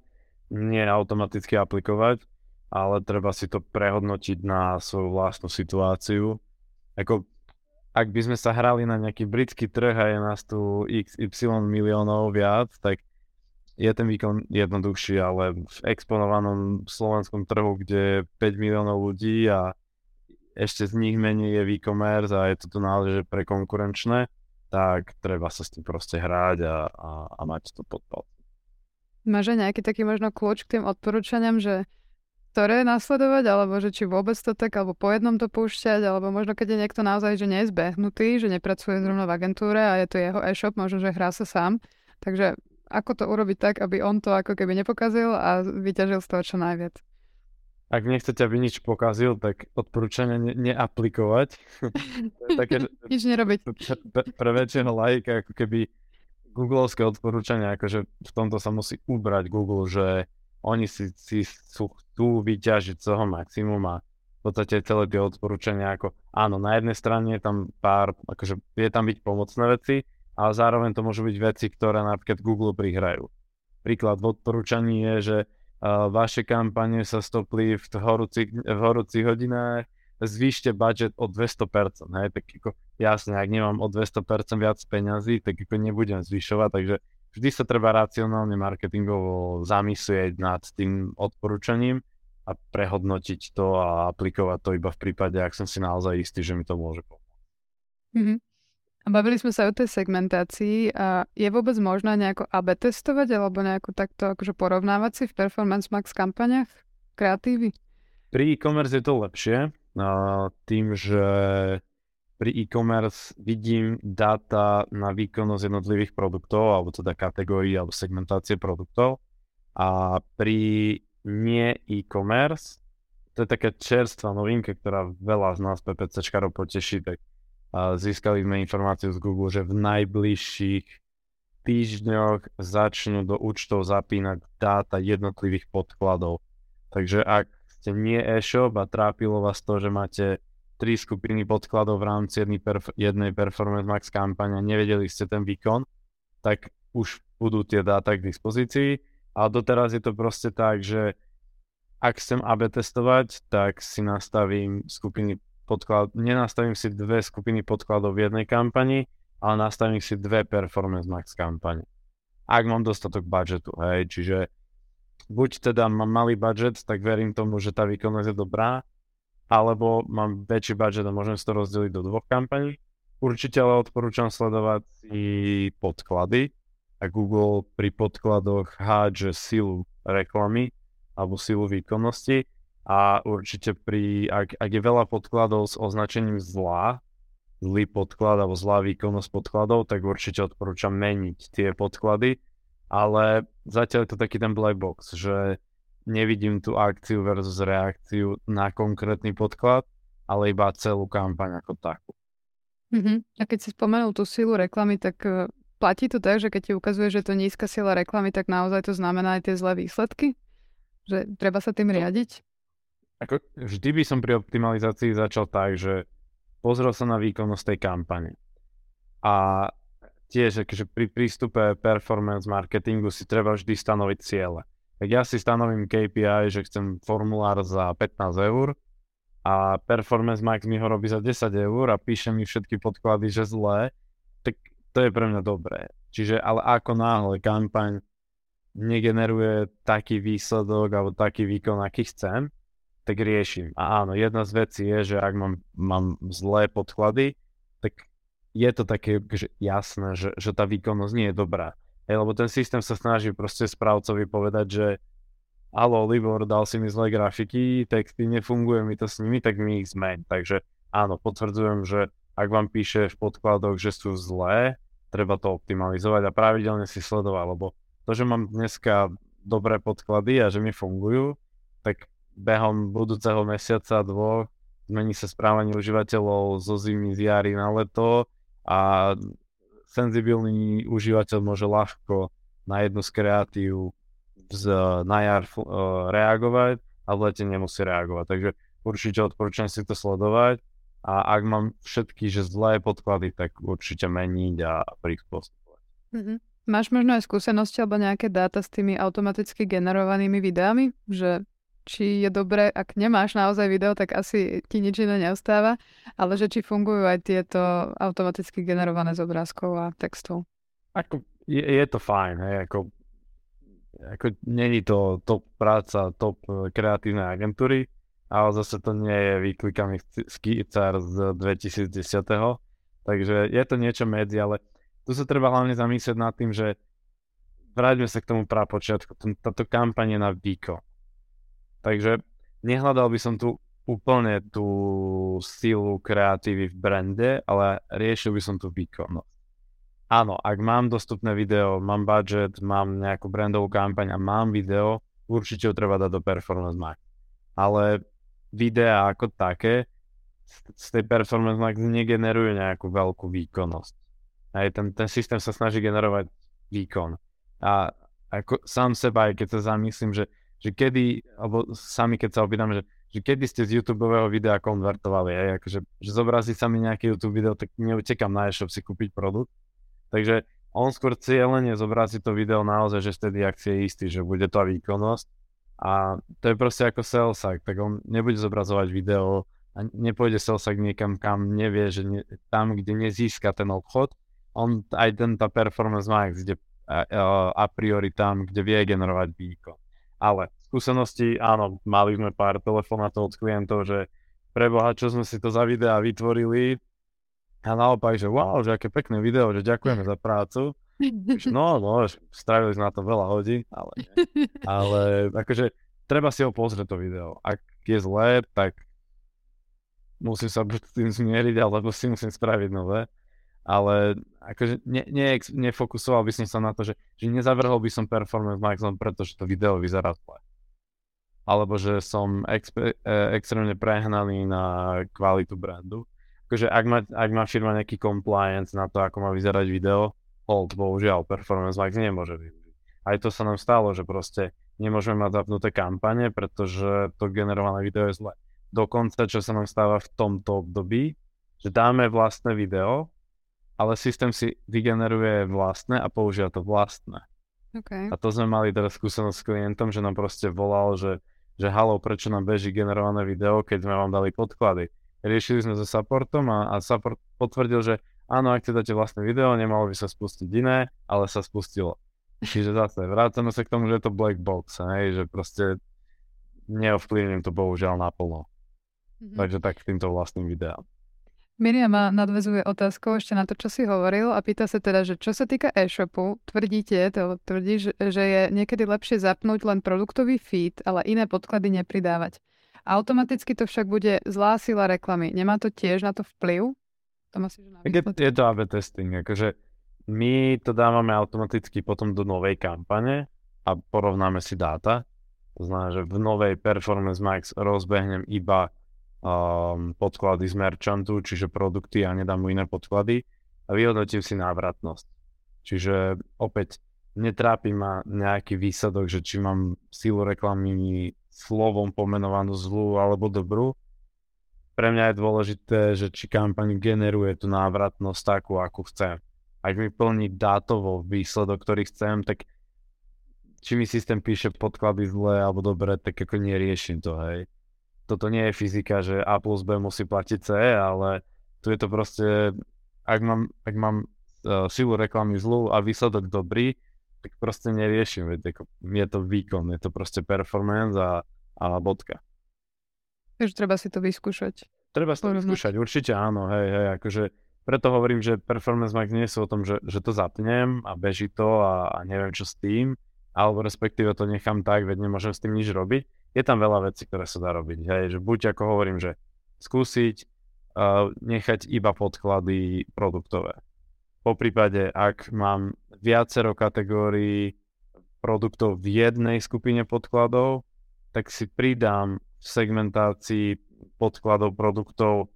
Speaker 2: nie automaticky aplikovať, ale treba si to prehodnotiť na svoju vlastnú situáciu. Ako, ak by sme sa hrali na nejaký britský trh a je nás tu XY miliónov viac, tak je ten výkon jednoduchší, ale v exponovanom slovenskom trhu, kde je 5 miliónov ľudí a ešte z nich menej je e-commerce a je to tu náleže pre konkurenčné, tak treba sa s tým proste hrať a, a, a mať to pod palcom.
Speaker 1: Máš aj nejaký taký možno kľúč k tým odporúčaniam, že ktoré nasledovať, alebo že či vôbec to tak, alebo po jednom to púšťať, alebo možno keď je niekto naozaj, že nie je zbehnutý, že nepracuje zrovna v agentúre a je to jeho e-shop, možno, že hrá sa sám. Takže ako to urobiť tak, aby on to ako keby nepokazil a vyťažil z toho čo najviac.
Speaker 2: Ak nechcete, aby nič pokazil, tak odporúčania ne- neaplikovať.
Speaker 1: také, nič nerobiť.
Speaker 2: Pre, pre väčšieho lajka, ako keby googlovské odporúčania, akože v tomto sa musí ubrať Google, že oni si, si sú, chcú vyťažiť z toho maximum a v podstate celé tie odporúčania ako áno, na jednej strane je tam pár, akože je tam byť pomocné veci, ale zároveň to môžu byť veci, ktoré napríklad Google prihrajú. Príklad v odporúčaní je, že vaše kampane sa stopli v horúcich, v horúcich hodinách, zvýšte budget o 200%, hej, tak ako jasne, ak nemám o 200% viac peňazí, tak ako nebudem zvyšovať, takže vždy sa treba racionálne marketingovo zamyslieť nad tým odporúčaním a prehodnotiť to a aplikovať to iba v prípade, ak som si naozaj istý, že mi to môže pomôcť.
Speaker 1: Mm-hmm. A bavili sme sa o tej segmentácii a je vôbec možné nejako AB testovať alebo nejako takto akože porovnávať si v Performance Max kampaniach kreatívy?
Speaker 2: Pri e-commerce je to lepšie, tým, že pri e-commerce vidím dáta na výkonnosť jednotlivých produktov, alebo teda kategórií alebo segmentácie produktov. A pri nie e-commerce, to je taká čerstvá novinka, ktorá veľa z nás PPCčkarov poteší, tak získali sme informáciu z Google, že v najbližších týždňoch začnú do účtov zapínať dáta jednotlivých podkladov. Takže ak ste nie e-shop a trápilo vás to, že máte tri skupiny podkladov v rámci jednej, perf- jednej Performance Max kampane a nevedeli ste ten výkon, tak už budú tie dáta k dispozícii. A doteraz je to proste tak, že ak chcem AB testovať, tak si nastavím skupiny podklad, nenastavím si dve skupiny podkladov v jednej kampani, ale nastavím si dve Performance Max kampane. Ak mám dostatok budžetu, hej, čiže buď teda mám malý budget, tak verím tomu, že tá výkonnosť je dobrá, alebo mám väčší budget a môžem si to rozdeliť do dvoch kampaní. Určite ale odporúčam sledovať si podklady a Google pri podkladoch hádže silu reklamy alebo silu výkonnosti a určite pri, ak, ak je veľa podkladov s označením zlá, zlý podklad alebo zlá výkonnosť podkladov, tak určite odporúčam meniť tie podklady, ale zatiaľ je to taký ten black box, že nevidím tú akciu versus reakciu na konkrétny podklad, ale iba celú kampaň ako takú.
Speaker 1: Uh-huh. A keď si spomenul tú silu reklamy, tak uh, platí to tak, že keď ti ukazuje, že to nízka sila reklamy, tak naozaj to znamená aj tie zlé výsledky? Že treba sa tým riadiť?
Speaker 2: Ako, vždy by som pri optimalizácii začal tak, že pozrel sa na výkonnosť tej kampane. A tiež akože pri prístupe performance marketingu si treba vždy stanoviť ciele. Tak ja si stanovím KPI, že chcem formulár za 15 eur a Performance Max mi ho robí za 10 eur a píše mi všetky podklady, že zlé, tak to je pre mňa dobré. Čiže ale ako náhle kampaň negeneruje taký výsledok alebo taký výkon, aký chcem, tak riešim. A áno, jedna z vecí je, že ak mám, mám zlé podklady, tak je to také že jasné, že, že tá výkonnosť nie je dobrá. Hej, lebo ten systém sa snaží proste správcovi povedať, že Alo, Libor, dal si mi zlé grafiky, texty, nefunguje mi to s nimi, tak mi ich zmeň. Takže áno, potvrdzujem, že ak vám píše v podkladoch, že sú zlé, treba to optimalizovať a pravidelne si sledovať, lebo to, že mám dneska dobré podklady a že mi fungujú, tak behom budúceho mesiaca, dvoch, zmení sa správanie užívateľov zo zimy, z jary na leto a senzibilný užívateľ môže ľahko na jednu z kreatív z, na jar uh, reagovať a v lete nemusí reagovať. Takže určite odporúčam si to sledovať a ak mám všetky že zlé podklady, tak určite meniť a prispôsobovať.
Speaker 1: Mm-hmm. Máš možno aj skúsenosti alebo nejaké dáta s tými automaticky generovanými videami, že či je dobré, ak nemáš naozaj video, tak asi ti nič iné neostáva, ale že či fungujú aj tieto automaticky generované z obrázkov a textov.
Speaker 2: Ako, je, je to fajn, hej, ako, ako není to top práca, top e, kreatívnej agentúry, ale zase to nie je vyklikaný skicár z 2010. Takže je to niečo medzi, ale tu sa treba hlavne zamyslieť nad tým, že vráťme sa k tomu prapočiatku. Táto kampaň je na výkon. Takže nehľadal by som tu úplne tú silu kreatívy v brande, ale riešil by som tú výkonnosť. Áno, ak mám dostupné video, mám budget, mám nejakú brandovú kampaň a mám video, určite ho treba dať do Performance Max. Ale videá ako také z tej Performance Max negenerujú nejakú veľkú výkonnosť. Aj ten, ten systém sa snaží generovať výkon. A ako sám seba, aj keď sa zamyslím, že že kedy, alebo sami keď sa opýtam, že, že kedy ste z YouTube videa konvertovali, aj akože, že zobrazí sa mi nejaké YouTube video, tak neutekam na e-shop si kúpiť produkt. Takže on skôr cieľene zobrazí to video naozaj, že vtedy ak si je istý, že bude to výkonnosť. A to je proste ako salesak, tak on nebude zobrazovať video a nepôjde salesak niekam, kam nevie, že ne, tam, kde nezíska ten obchod, on aj ten tá performance max, kde a, a priori tam, kde vie generovať výkon. Ale skúsenosti, áno, mali sme pár telefonátov od klientov, že preboha, čo sme si to za videá vytvorili a naopak, že wow, že aké pekné video, že ďakujeme za prácu. No, no, strávili sme na to veľa hodín, ale. Ale akože treba si ho pozrieť to video. Ak je zlé, tak musím sa buď tým zmieriť, alebo si musím spraviť nové ale akože ne, ne, nefokusoval by som sa na to, že, že nezavrhol by som performance max len preto, že to video vyzerá zle. Alebo že som expe, e, extrémne prehnaný na kvalitu brandu. Akože ak má, ak má firma nejaký compliance na to, ako má vyzerať video, hold, bohužiaľ, performance max nemôže využiť. Aj to sa nám stalo, že proste nemôžeme mať zapnuté kampane, pretože to generované video je zle. Dokonca, čo sa nám stáva v tomto období, že dáme vlastné video, ale systém si vygeneruje vlastné a používa to vlastné.
Speaker 1: Okay.
Speaker 2: A to sme mali teraz skúsenosť s klientom, že nám proste volal, že, že halo, prečo nám beží generované video, keď sme vám dali podklady. Riešili sme so supportom a, a support potvrdil, že áno, ak dáte vlastné video, nemalo by sa spustiť iné, ale sa spustilo. Čiže zase vrátame sa k tomu, že je to black box, hej, že proste neovplyvním to bohužiaľ naplno. Mm-hmm. Takže tak týmto vlastným videám.
Speaker 1: Miriam nadvezuje otázkou ešte na to, čo si hovoril a pýta sa teda, že čo sa týka e-shopu, tvrdíte, to tvrdí, že je niekedy lepšie zapnúť len produktový feed, ale iné podklady nepridávať. Automaticky to však bude zlá sila reklamy. Nemá to tiež na to vplyv?
Speaker 2: To asi, že je, je to AB testing, akože my to dávame automaticky potom do novej kampane a porovnáme si dáta. To znamená, že v novej Performance Max rozbehnem iba um, podklady z merchantu, čiže produkty a nedám mu iné podklady a vyhodnotím si návratnosť. Čiže opäť netrápi ma nejaký výsledok, že či mám silu reklamy slovom pomenovanú zlú alebo dobrú. Pre mňa je dôležité, že či kampaň generuje tú návratnosť takú, akú chcem. Ak mi plní dátovo výsledok, ktorý chcem, tak či mi systém píše podklady zlé alebo dobre, tak ako neriešim to, hej toto nie je fyzika, že A plus B musí platiť C, ale tu je to proste, ak mám, ak mám uh, silu reklamy zlú a výsledok dobrý, tak proste neriešim, veď ako, je to výkon, je to proste performance a, a bodka.
Speaker 1: Takže treba si to vyskúšať.
Speaker 2: Treba si to vyskúšať, určite áno, hej, hej, akože preto hovorím, že performance max nie sú o tom, že, že to zapnem a beží to a, a neviem čo s tým, alebo respektíve to nechám tak, veď nemôžem s tým nič robiť je tam veľa vecí, ktoré sa dá robiť. Hej, že buď ako hovorím, že skúsiť uh, nechať iba podklady produktové. Po prípade, ak mám viacero kategórií produktov v jednej skupine podkladov, tak si pridám v segmentácii podkladov produktov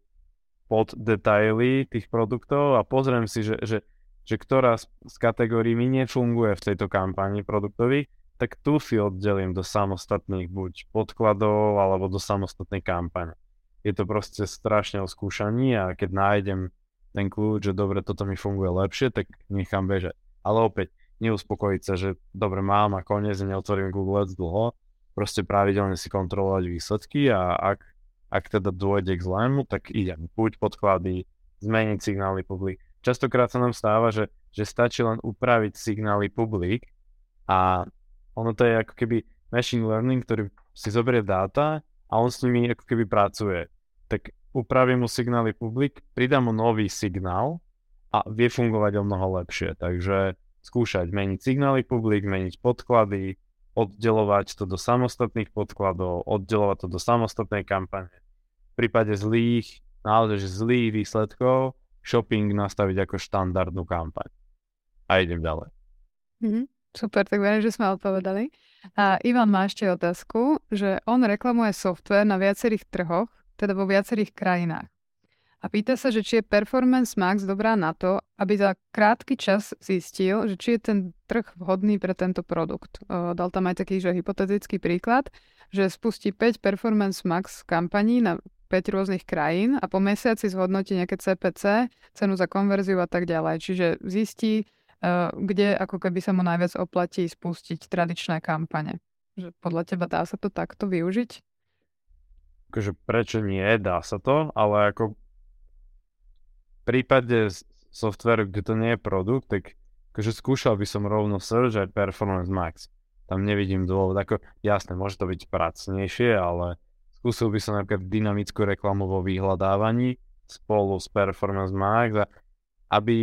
Speaker 2: pod detaily tých produktov a pozriem si, že, že, že ktorá z, kategórií mi nefunguje v tejto kampani produktových tak tu si oddelím do samostatných buď podkladov alebo do samostatnej kampane. Je to proste strašne o skúšaní a keď nájdem ten kľúč, že dobre, toto mi funguje lepšie, tak nechám bežať. Ale opäť, neuspokojiť sa, že dobre mám a koniec, neotvorím Google Ads dlho, proste pravidelne si kontrolovať výsledky a ak, ak teda dôjde k zlému, tak idem. Buď podklady, zmeniť signály publik. Častokrát sa nám stáva, že, že stačí len upraviť signály publik a ono to je ako keby machine learning, ktorý si zoberie dáta a on s nimi ako keby pracuje. Tak upravím mu signály publik, pridám mu nový signál a vie fungovať o mnoho lepšie. Takže skúšať meniť signály publik, meniť podklady, oddelovať to do samostatných podkladov, oddelovať to do samostatnej kampane. V prípade zlých, naozaj zlých výsledkov, shopping nastaviť ako štandardnú kampaň. A idem ďalej.
Speaker 1: Mm-hmm. Super, tak verím, že sme odpovedali. A Ivan má ešte otázku, že on reklamuje software na viacerých trhoch, teda vo viacerých krajinách. A pýta sa, že či je Performance Max dobrá na to, aby za krátky čas zistil, že či je ten trh vhodný pre tento produkt. O, dal tam aj taký, že hypotetický príklad, že spustí 5 Performance Max kampaní na 5 rôznych krajín a po mesiaci zhodnotí nejaké CPC, cenu za konverziu a tak ďalej. Čiže zistí, kde ako keby sa mu najviac oplatí spustiť tradičné kampane. Že podľa teba dá sa to takto využiť?
Speaker 2: Akože prečo nie, dá sa to, ale ako prípade softveru, kde to nie je produkt, tak akože skúšal by som rovno Search aj Performance Max. Tam nevidím dôvod, ako jasné, môže to byť pracnejšie, ale skúsil by som napríklad dynamickú reklamu vo vyhľadávaní spolu s Performance Max a aby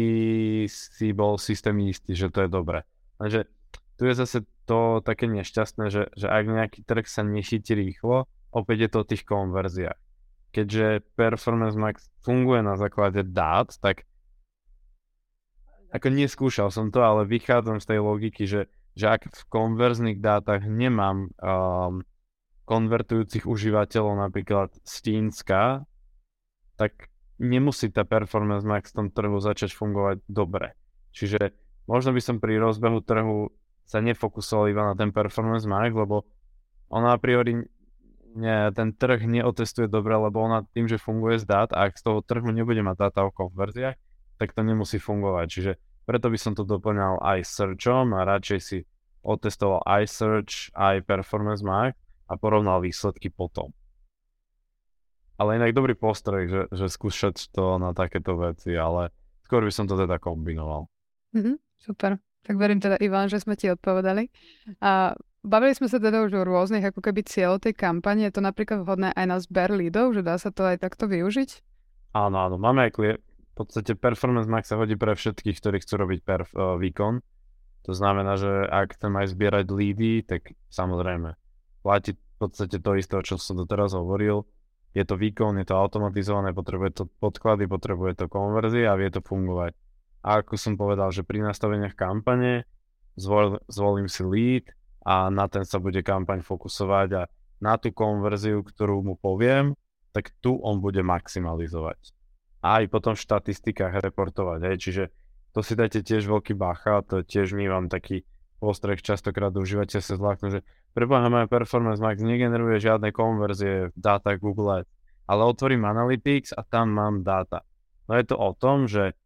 Speaker 2: si bol systém istý, že to je dobré. Takže tu je zase to také nešťastné, že, že ak nejaký trh sa nechytí rýchlo, opäť je to o tých konverziách keďže Performance Max funguje na základe dát, tak ako neskúšal som to, ale vychádzam z tej logiky, že, že ak v konverzných dátach nemám um, konvertujúcich užívateľov napríklad z Tínska, tak nemusí tá Performance Max v tom trhu začať fungovať dobre. Čiže možno by som pri rozbehu trhu sa nefokusoval iba na ten Performance Max, lebo ona a priori nie, ten trh neotestuje dobre, lebo ona tým, že funguje z dát a ak z toho trhu nebude mať dáta o konverziách, tak to nemusí fungovať. Čiže preto by som to doplňal aj searchom a radšej si otestoval aj search, aj performance mark a porovnal výsledky potom. Ale inak dobrý postroj, že, že skúšať to na takéto veci, ale skôr by som to teda kombinoval.
Speaker 1: Mm-hmm, super. Tak verím teda, Ivan, že sme ti odpovedali. A Bavili sme sa teda už o rôznych ako keby cieľov tej kampane. Je to napríklad vhodné aj na zber lídov, že dá sa to aj takto využiť?
Speaker 2: Áno, áno. Máme aj klie... V podstate Performance Max sa hodí pre všetkých, ktorí chcú robiť perf- uh, výkon. To znamená, že ak chcem aj zbierať lídy, tak samozrejme platí v podstate to isté, o čom som doteraz hovoril. Je to výkon, je to automatizované, potrebuje to podklady, potrebuje to konverzie a vie to fungovať. A ako som povedal, že pri nastaveniach kampane zvol, zvolím si lead, a na ten sa bude kampaň fokusovať a na tú konverziu, ktorú mu poviem, tak tu on bude maximalizovať. A aj potom v štatistikách reportovať. Hej. Čiže to si dajte tiež veľký bacha, to tiež my vám taký postreh častokrát užívate sa zláknu, že preboha moja Performance Max negeneruje žiadne konverzie v dáta Google Ads, ale otvorím Analytics a tam mám dáta. No je to o tom, že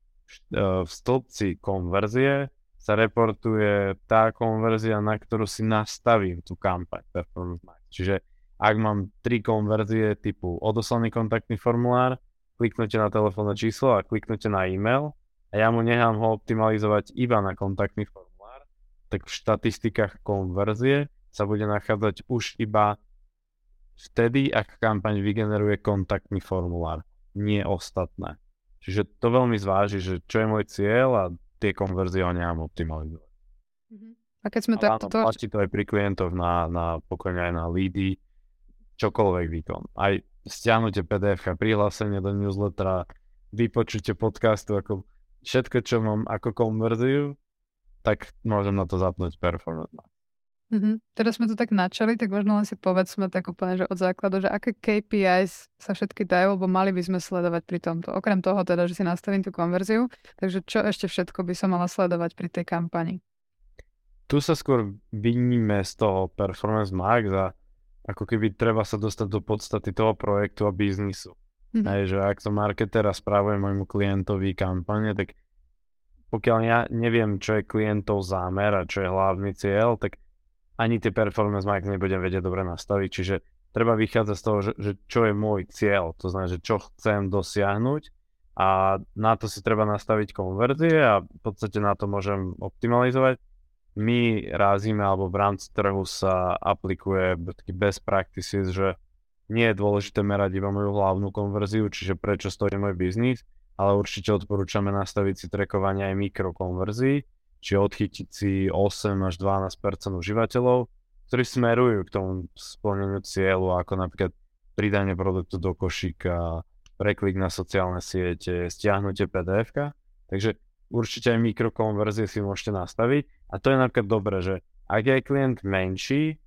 Speaker 2: v stĺpci konverzie sa reportuje tá konverzia, na ktorú si nastavím tú kampaň Performance Max. Čiže ak mám tri konverzie typu odoslaný kontaktný formulár, kliknete na telefónne číslo a kliknete na e-mail a ja mu nechám ho optimalizovať iba na kontaktný formulár, tak v štatistikách konverzie sa bude nachádzať už iba vtedy, ak kampaň vygeneruje kontaktný formulár, nie ostatné. Čiže to veľmi zváži, že čo je môj cieľ a tie konverzie ho nechám optimalizovať.
Speaker 1: Mm-hmm. A keď sme
Speaker 2: takto... To... Platí to aj pri klientoch na, na pokojne aj na lídy, čokoľvek výkon. Aj stiahnutie PDF, prihlásenie do newslettera, vypočutie podcastu, ako všetko, čo mám ako konverziu, tak môžem na to zapnúť performance.
Speaker 1: Mm-hmm. Teraz sme to tak načali, tak možno len si povedzme tak úplne, že od základu, že aké KPIs sa všetky dajú, lebo mali by sme sledovať pri tomto. Okrem toho teda, že si nastavím tú konverziu, takže čo ešte všetko by som mala sledovať pri tej kampani?
Speaker 2: Tu sa skôr vyníme z toho Performance Max a ako keby treba sa dostať do podstaty toho projektu a biznisu. Mm-hmm. Aj, že ak som marketer a správujem môjmu klientovi kampane, tak pokiaľ ja neviem, čo je klientov zámer a čo je hlavný cieľ, tak ani tie performance marketing nebudem vedieť dobre nastaviť. Čiže treba vychádzať z toho, že, že čo je môj cieľ, to znamená, že čo chcem dosiahnuť a na to si treba nastaviť konverzie a v podstate na to môžem optimalizovať. My rázime alebo v rámci trhu sa aplikuje taký best practices, že nie je dôležité merať iba moju hlavnú konverziu, čiže prečo stojí môj biznis, ale určite odporúčame nastaviť si trekovanie aj mikrokonverzií, či odchytiť si 8 až 12% užívateľov, ktorí smerujú k tomu splneniu cieľu, ako napríklad pridanie produktu do košíka, preklik na sociálne siete, stiahnutie pdf. Takže určite aj mikrokonverzie si môžete nastaviť a to je napríklad dobré, že ak je klient menší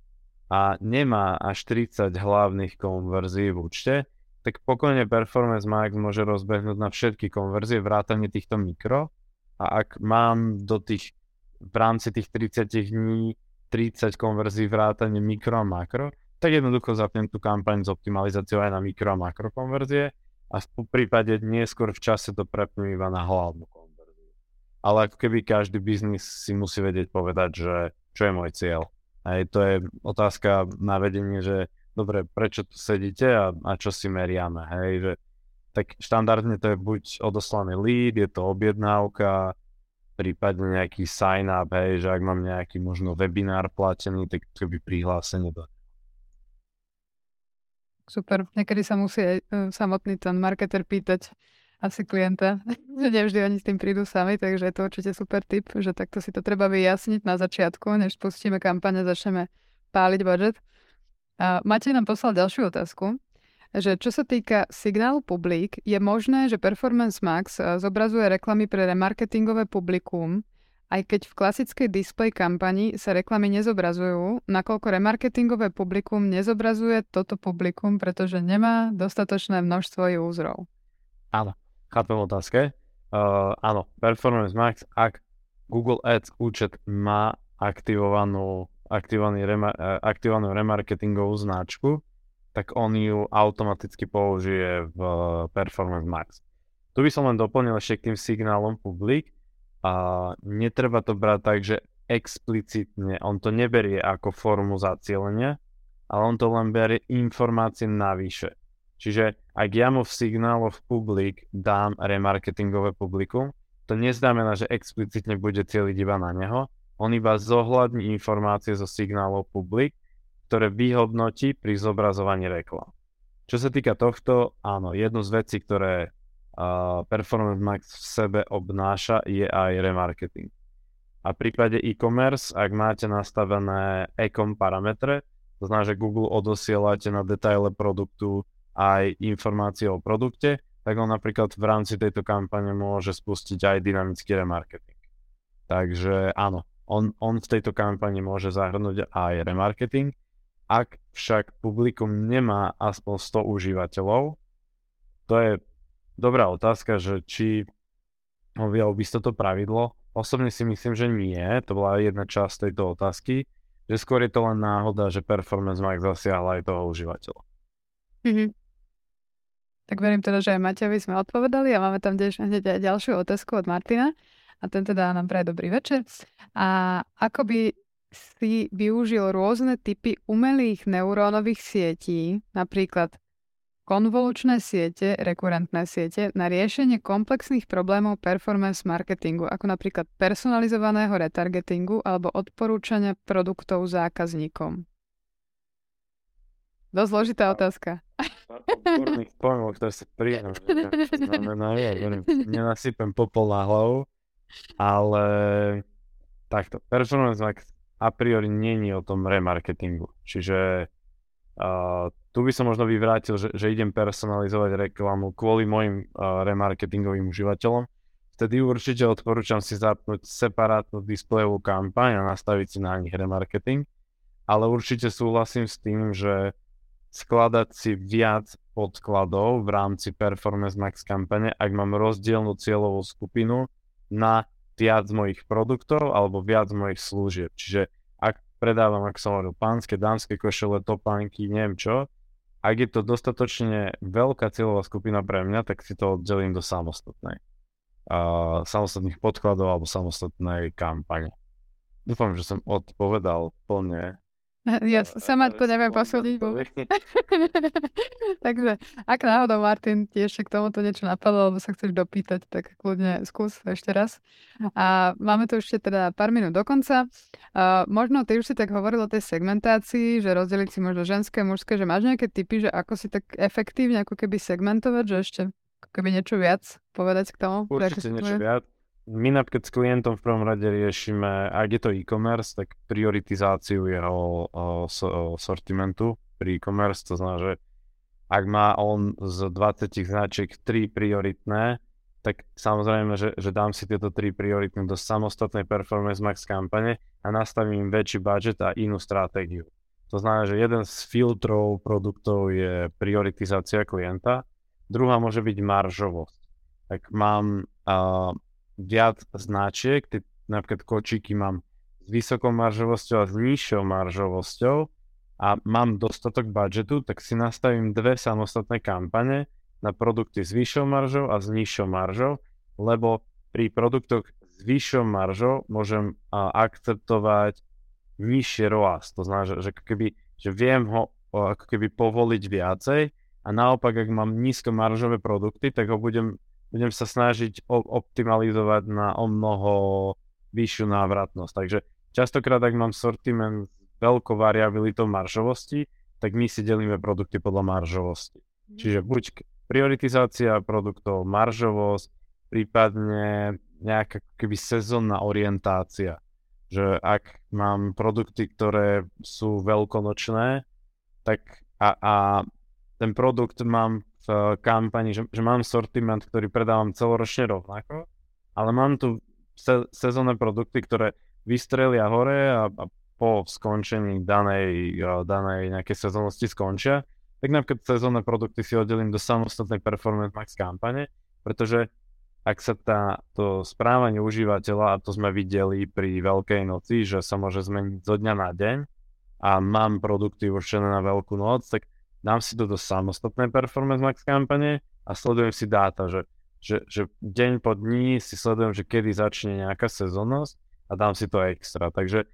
Speaker 2: a nemá až 30 hlavných konverzií v účte, tak pokojne Performance Max môže rozbehnúť na všetky konverzie, vrátane týchto mikro. A ak mám do tých, v rámci tých 30 dní 30 konverzií vrátane mikro a makro, tak jednoducho zapnem tú kampaň s optimalizáciou aj na mikro a makro konverzie a v prípade neskôr v čase to prepnú iba na hlavnú konverziu. Ale ako keby každý biznis si musí vedieť povedať, že čo je môj cieľ. A to je otázka na vedenie, že dobre, prečo tu sedíte a, a čo si meriame, hej, že tak štandardne to je buď odoslaný lead, je to objednávka, prípadne nejaký sign-up, hej, že ak mám nejaký možno webinár platený, tak to by prihlásenie do
Speaker 1: Super. Niekedy sa musí aj uh, samotný ten marketer pýtať asi klienta. Nevždy oni s tým prídu sami, takže je to určite super tip, že takto si to treba vyjasniť na začiatku, než spustíme kampane, začneme páliť budget. A Matej nám poslal ďalšiu otázku, že čo sa týka signálu publik, je možné, že Performance Max e, zobrazuje reklamy pre remarketingové publikum, aj keď v klasickej display kampani sa reklamy nezobrazujú, nakoľko remarketingové publikum nezobrazuje toto publikum, pretože nemá dostatočné množstvo úzrov.
Speaker 2: Áno, chápem otázke. Uh, áno, Performance Max, ak Google Ads účet má aktivovanú e, aktivovanú remarketingovú značku, tak on ju automaticky použije v Performance Max. Tu by som len doplnil ešte k tým signálom publik a netreba to brať tak, že explicitne, on to neberie ako formu zacielenia, ale on to len berie informácie navyše. Čiže ak ja mu v signáloch publik dám remarketingové publikum, to neznamená, že explicitne bude cieliť iba na neho, on iba zohľadní informácie zo signálov publik, ktoré vyhodnotí pri zobrazovaní reklam. Čo sa týka tohto, áno, jednu z vecí, ktoré uh, Performance Max v sebe obnáša, je aj remarketing. A v prípade e-commerce, ak máte nastavené e-com parametre, to znamená, že Google odosielate na detaile produktu aj informácie o produkte, tak on napríklad v rámci tejto kampane môže spustiť aj dynamický remarketing. Takže áno, on, on v tejto kampani môže zahrnúť aj remarketing. Ak však publikum nemá aspoň 100 užívateľov, to je dobrá otázka, že či vyjal by toto pravidlo. Osobne si myslím, že nie. To bola jedna časť tejto otázky. Že skôr je to len náhoda, že Performance Max zasiahla aj toho užívateľa.
Speaker 1: Mm-hmm. Tak verím teda, že aj Maťovi sme odpovedali a máme tam hneď aj ďalšiu otázku od Martina a ten teda nám praje dobrý večer. A ako by si využil rôzne typy umelých neurónových sietí, napríklad konvolučné siete, rekurentné siete, na riešenie komplexných problémov performance marketingu, ako napríklad personalizovaného retargetingu alebo odporúčania produktov zákazníkom. Dosť zložitá otázka.
Speaker 2: Odborných pojmov, ktoré sa príjem. Nenasypem popol na hlavu. Ale takto, performance max a priori není o tom remarketingu. Čiže uh, tu by som možno vyvrátil, že, že idem personalizovať reklamu kvôli mojim uh, remarketingovým užívateľom. Vtedy určite odporúčam si zapnúť separátnu displejovú kampaň a nastaviť si na nich remarketing. Ale určite súhlasím s tým, že skladať si viac podkladov v rámci Performance Max kampane, ak mám rozdielnú cieľovú skupinu, na viac mojich produktov alebo viac mojich služieb. Čiže ak predávam, ak som hovoril, pánske, dámske košele, topánky, neviem čo, ak je to dostatočne veľká cieľová skupina pre mňa, tak si to oddelím do samostatnej. uh, samostatných podkladov alebo samostatnej kampane. Dúfam, že som odpovedal plne
Speaker 1: ja sama to neviem posúdiť Takže ak náhodou, Martin, ti ešte k tomuto niečo napadlo, alebo sa chceš dopýtať, tak kľudne skús ešte raz. A máme tu ešte teda pár minút do konca. Uh, možno ty už si tak hovoril o tej segmentácii, že rozdeliť si možno ženské, mužské, že máš nejaké typy, že ako si tak efektívne ako keby segmentovať, že ešte ako keby niečo viac povedať k tomu?
Speaker 2: Určite niečo viac my napríklad s klientom v prvom rade riešime, ak je to e-commerce, tak prioritizáciu jeho sortimentu pri e-commerce, to znamená, že ak má on z 20 značiek 3 prioritné, tak samozrejme, že, že dám si tieto 3 prioritné do samostatnej Performance Max kampane a nastavím väčší budget a inú stratégiu. To znamená, že jeden z filtrov produktov je prioritizácia klienta, druhá môže byť maržovosť. Tak mám uh, viac značiek, ty, napríklad kočíky mám s vysokou maržovosťou a s nižšou maržovosťou a mám dostatok budžetu, tak si nastavím dve samostatné kampane na produkty s vyššou maržou a s nižšou maržou, lebo pri produktoch s vyššou maržou môžem a, akceptovať nižšie ROAS. To znamená, že, že, keby, že viem ho ako keby povoliť viacej a naopak, ak mám nízkomaržové produkty, tak ho budem budem sa snažiť optimalizovať na o mnoho vyššiu návratnosť. Takže častokrát, ak mám sortiment s veľkou variabilitou maržovosti, tak my si delíme produkty podľa maržovosti. Mm. Čiže buď prioritizácia produktov, maržovosť, prípadne nejaká keby sezónna orientácia. Že ak mám produkty, ktoré sú veľkonočné, tak a, a ten produkt mám v kampani, že, že mám sortiment, ktorý predávam celoročne rovnako, ale mám tu se, sezónne produkty, ktoré vystrelia hore a, a po skončení danej, danej nejakej sezónnosti skončia, tak napríklad sezónne produkty si oddelím do samostatnej Performance Max kampane, pretože ak sa tá, to správanie užívateľa, a to sme videli pri Veľkej noci, že sa môže zmeniť zo dňa na deň a mám produkty určené na Veľkú noc, tak dám si to do samostatnej Performance Max kampane a sledujem si dáta, že, že, že deň po dní si sledujem, že kedy začne nejaká sezónnosť a dám si to extra. Takže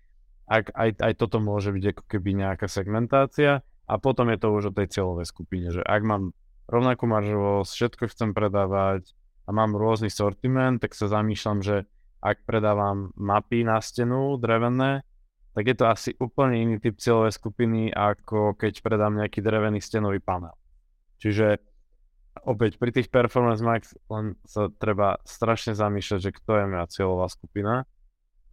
Speaker 2: ak, aj, aj toto môže byť ako keby nejaká segmentácia a potom je to už o tej cieľovej skupine, že ak mám rovnakú maržovosť, všetko chcem predávať a mám rôzny sortiment, tak sa zamýšľam, že ak predávam mapy na stenu drevené, tak je to asi úplne iný typ cieľovej skupiny, ako keď predám nejaký drevený stenový panel. Čiže opäť pri tých Performance Max len sa treba strašne zamýšľať, že kto je moja cieľová skupina.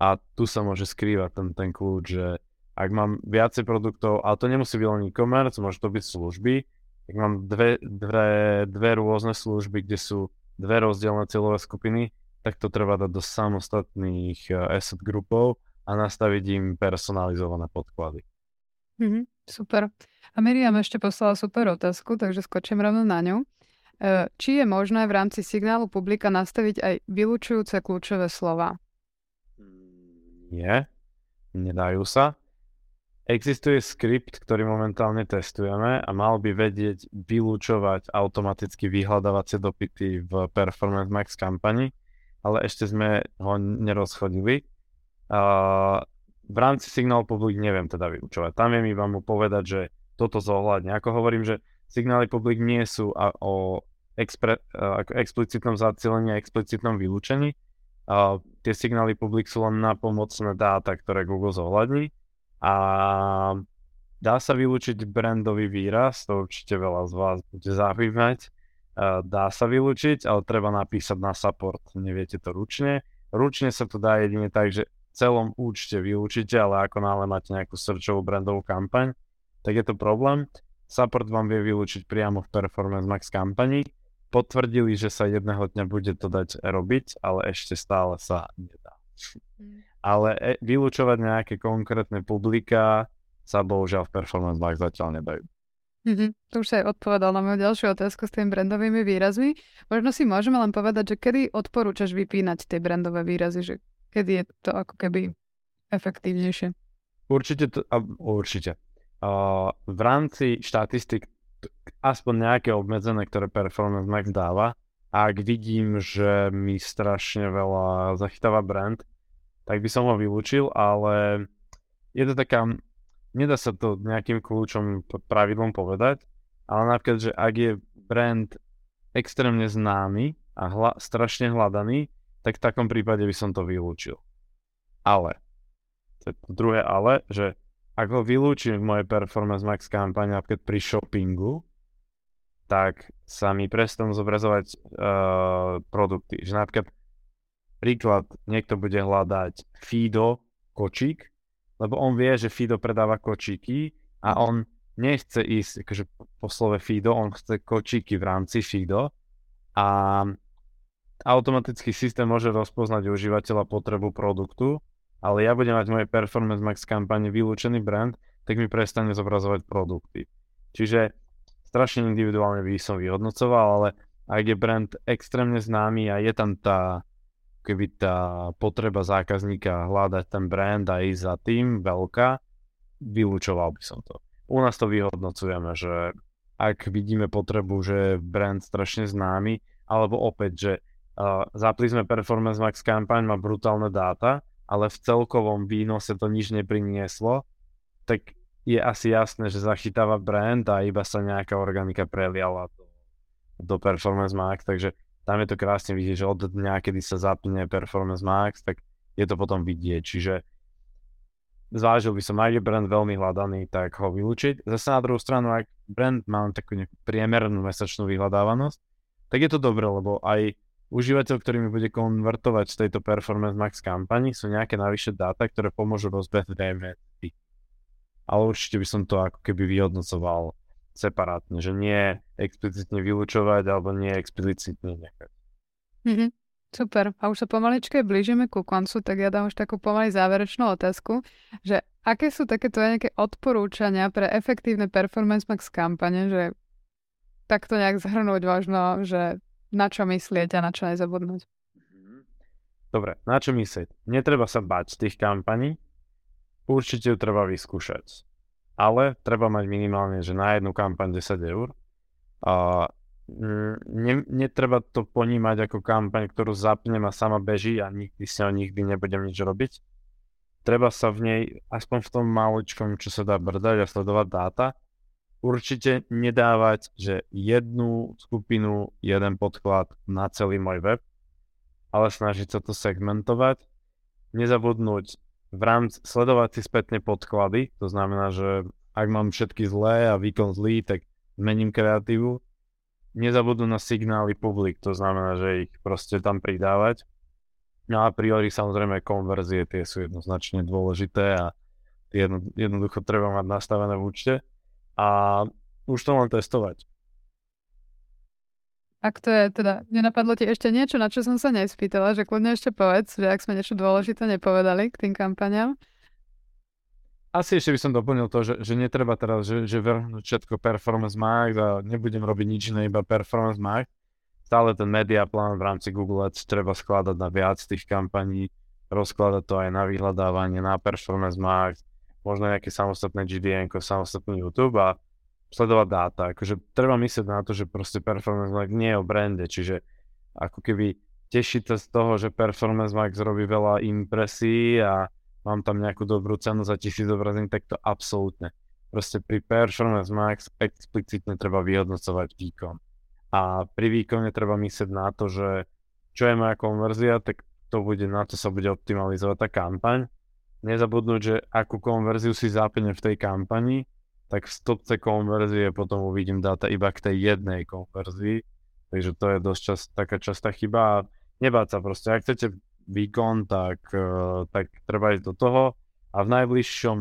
Speaker 2: A tu sa môže skrývať ten, ten kľúč, že ak mám viacej produktov, ale to nemusí byť len e-commerce, môže to byť služby, tak mám dve, dve, dve rôzne služby, kde sú dve rozdielne cieľové skupiny, tak to treba dať do samostatných uh, asset grupov a nastaviť im personalizované podklady.
Speaker 1: Mm-hmm, super. A Miriam ešte poslala super otázku, takže skočím rovno na ňu. E, či je možné v rámci signálu publika nastaviť aj vylúčujúce kľúčové slova?
Speaker 2: Nie, nedajú sa. Existuje skript, ktorý momentálne testujeme a mal by vedieť vylúčovať automaticky vyhľadávacie dopity v Performance Max kampani, ale ešte sme ho nerozchodili Uh, v rámci Signal Public neviem teda vyučovať. Tam viem iba mu povedať, že toto zohľadne. Ako hovorím, že signály public nie sú a, o expre, ako explicitnom zacielení a explicitnom vylúčení. A, tie signály public sú len na pomocné dáta, ktoré Google zohľadní. A dá sa vylúčiť brandový výraz, to určite veľa z vás bude zaujímať. Dá sa vylúčiť, ale treba napísať na support, neviete to ručne. Ručne sa to dá jedine tak, že celom účte vylúčite, ale ako náhle máte nejakú searchovú brandovú kampaň, tak je to problém. Support vám vie vylúčiť priamo v Performance Max kampani. Potvrdili, že sa jedného dňa bude to dať robiť, ale ešte stále sa nedá. Mm. Ale e, vylúčovať nejaké konkrétne publika sa bohužiaľ v Performance Max zatiaľ nedajú.
Speaker 1: Mm-hmm. To už sa aj odpovedal na moju ďalšiu otázku s tými brandovými výrazmi. Možno si môžeme len povedať, že kedy odporúčaš vypínať tie brandové výrazy, že kedy je to ako keby efektívnejšie?
Speaker 2: Určite, to, určite. Uh, v rámci štatistik aspoň nejaké obmedzené, ktoré Performance Max dáva, ak vidím, že mi strašne veľa zachytáva brand, tak by som ho vylúčil, ale je to taká, nedá sa to nejakým kľúčom pravidlom povedať, ale napríklad, že ak je brand extrémne známy a hla, strašne hľadaný, tak v takom prípade by som to vylúčil. Ale, to je druhé ale, že ak ho vylúčim v mojej Performance Max kampani napríklad pri shoppingu, tak sa mi prestanú zobrazovať uh, produkty. Že napríklad príklad, niekto bude hľadať Fido kočík, lebo on vie, že Fido predáva kočíky a on nechce ísť akože po slove Fido, on chce kočíky v rámci Fido a automatický systém môže rozpoznať užívateľa potrebu produktu, ale ja budem mať v mojej Performance Max kampani vylúčený brand, tak mi prestane zobrazovať produkty. Čiže strašne individuálne by som vyhodnocoval, ale ak je brand extrémne známy a je tam tá keby tá potreba zákazníka hľadať ten brand a ísť za tým veľká, vylúčoval by som to. U nás to vyhodnocujeme, že ak vidíme potrebu, že je brand strašne známy, alebo opäť, že uh, zapli sme Performance Max kampaň, má brutálne dáta, ale v celkovom výnose to nič neprinieslo, tak je asi jasné, že zachytáva brand a iba sa nejaká organika preliala do, do Performance Max, takže tam je to krásne vidieť, že od dňa, kedy sa zapne Performance Max, tak je to potom vidieť, čiže zvážil by som, ak je brand veľmi hľadaný, tak ho vylúčiť. Zase na druhú stranu, ak brand má takú priemernú mesačnú vyhľadávanosť, tak je to dobré, lebo aj užívateľ, ktorý mi bude konvertovať z tejto Performance Max kampani, sú nejaké navyše dáta, ktoré pomôžu rozbehnúť DMS ale určite by som to ako keby vyhodnocoval separátne, že nie explicitne vylúčovať alebo nie explicitne nechať.
Speaker 1: Mm-hmm. Super. A už sa pomaličke blížime ku koncu, tak ja dám už takú pomaly záverečnú otázku, že aké sú takéto nejaké odporúčania pre efektívne performance max kampane, že takto nejak zhrnúť možno, že na čo myslieť a na čo nezabudnúť. Mhm.
Speaker 2: Dobre, na čo myslieť? Netreba sa bať tých kampaní, Určite ju treba vyskúšať. Ale treba mať minimálne, že na jednu kampaň 10 eur. A ne, netreba to ponímať ako kampaň, ktorú zapnem a sama beží a nikdy s ňou nikdy nebudem nič robiť. Treba sa v nej, aspoň v tom maličkom, čo sa dá brdať a sledovať dáta, určite nedávať, že jednu skupinu, jeden podklad na celý môj web, ale snažiť sa to segmentovať, nezabudnúť v rámci sledovať si spätne podklady, to znamená, že ak mám všetky zlé a výkon zlý, tak zmením kreatívu. Nezabudnú na signály publik, to znamená, že ich proste tam pridávať. No a priori samozrejme konverzie, tie sú jednoznačne dôležité a jedno, jednoducho treba mať nastavené v účte a už to len testovať.
Speaker 1: Ak to je, teda, nenapadlo ti ešte niečo, na čo som sa nespýtala, že kľudne ešte povedz, že ak sme niečo dôležité nepovedali k tým kampaniám.
Speaker 2: Asi ešte by som doplnil to, že, že netreba teraz, že, že vrhnúť všetko performance max a nebudem robiť nič iné, iba performance max. Stále ten media plán v rámci Google Ads treba skladať na viac tých kampaní, rozkladať to aj na vyhľadávanie, na performance max, možno nejaké samostatné GDN, samostatný YouTube a sledovať dáta. Akože treba myslieť na to, že proste Performance Max nie je o brande, čiže ako keby tešiť sa z toho, že Performance Max robí veľa impresí a mám tam nejakú dobrú cenu za tisíc zobrazení, tak to absolútne. Proste pri Performance Max explicitne treba vyhodnocovať výkon. A pri výkone treba myslieť na to, že čo je moja konverzia, tak to bude, na to sa bude optimalizovať tá kampaň. Nezabudnúť, že akú konverziu si zapne v tej kampani tak v stopce konverzie potom uvidím dáta iba k tej jednej konverzii. Takže to je dosť čas, taká častá chyba a nebáť sa proste. Ak chcete výkon, tak, uh, tak treba ísť do toho a v najbližšom,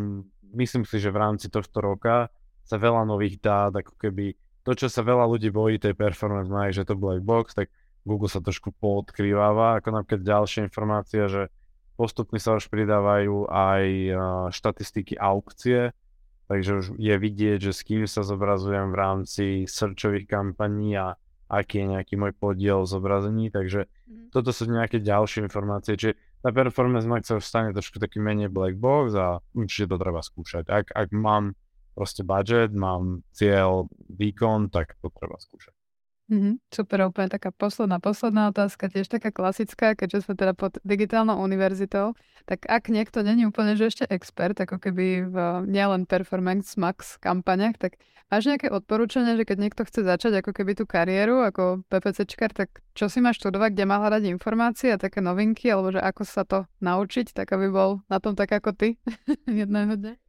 Speaker 2: myslím si, že v rámci tohto roka sa veľa nových dát, ako keby to, čo sa veľa ľudí bojí tej performance má, že to black box, tak Google sa trošku poodkrýváva, ako napríklad ďalšia informácia, že postupne sa už pridávajú aj štatistiky aukcie, takže už je vidieť, že s kým sa zobrazujem v rámci searchových kampaní a aký je nejaký môj podiel zobrazení, takže mm. toto sú nejaké ďalšie informácie, čiže tá performance max sa stane trošku taký menej black box a určite to treba skúšať. Ak, ak mám proste budget, mám cieľ, výkon, tak to treba skúšať.
Speaker 1: Mm-hmm, super, úplne taká posledná, posledná otázka, tiež taká klasická, keďže sme teda pod digitálnou univerzitou, tak ak niekto není úplne že ešte expert, ako keby v nielen Performance Max kampaniach, tak máš nejaké odporúčanie, že keď niekto chce začať ako keby tú kariéru ako PPCčkar, tak čo si máš študovať, kde má hľadať informácie a také novinky, alebo že ako sa to naučiť, tak aby bol na tom tak ako ty jedného dňa?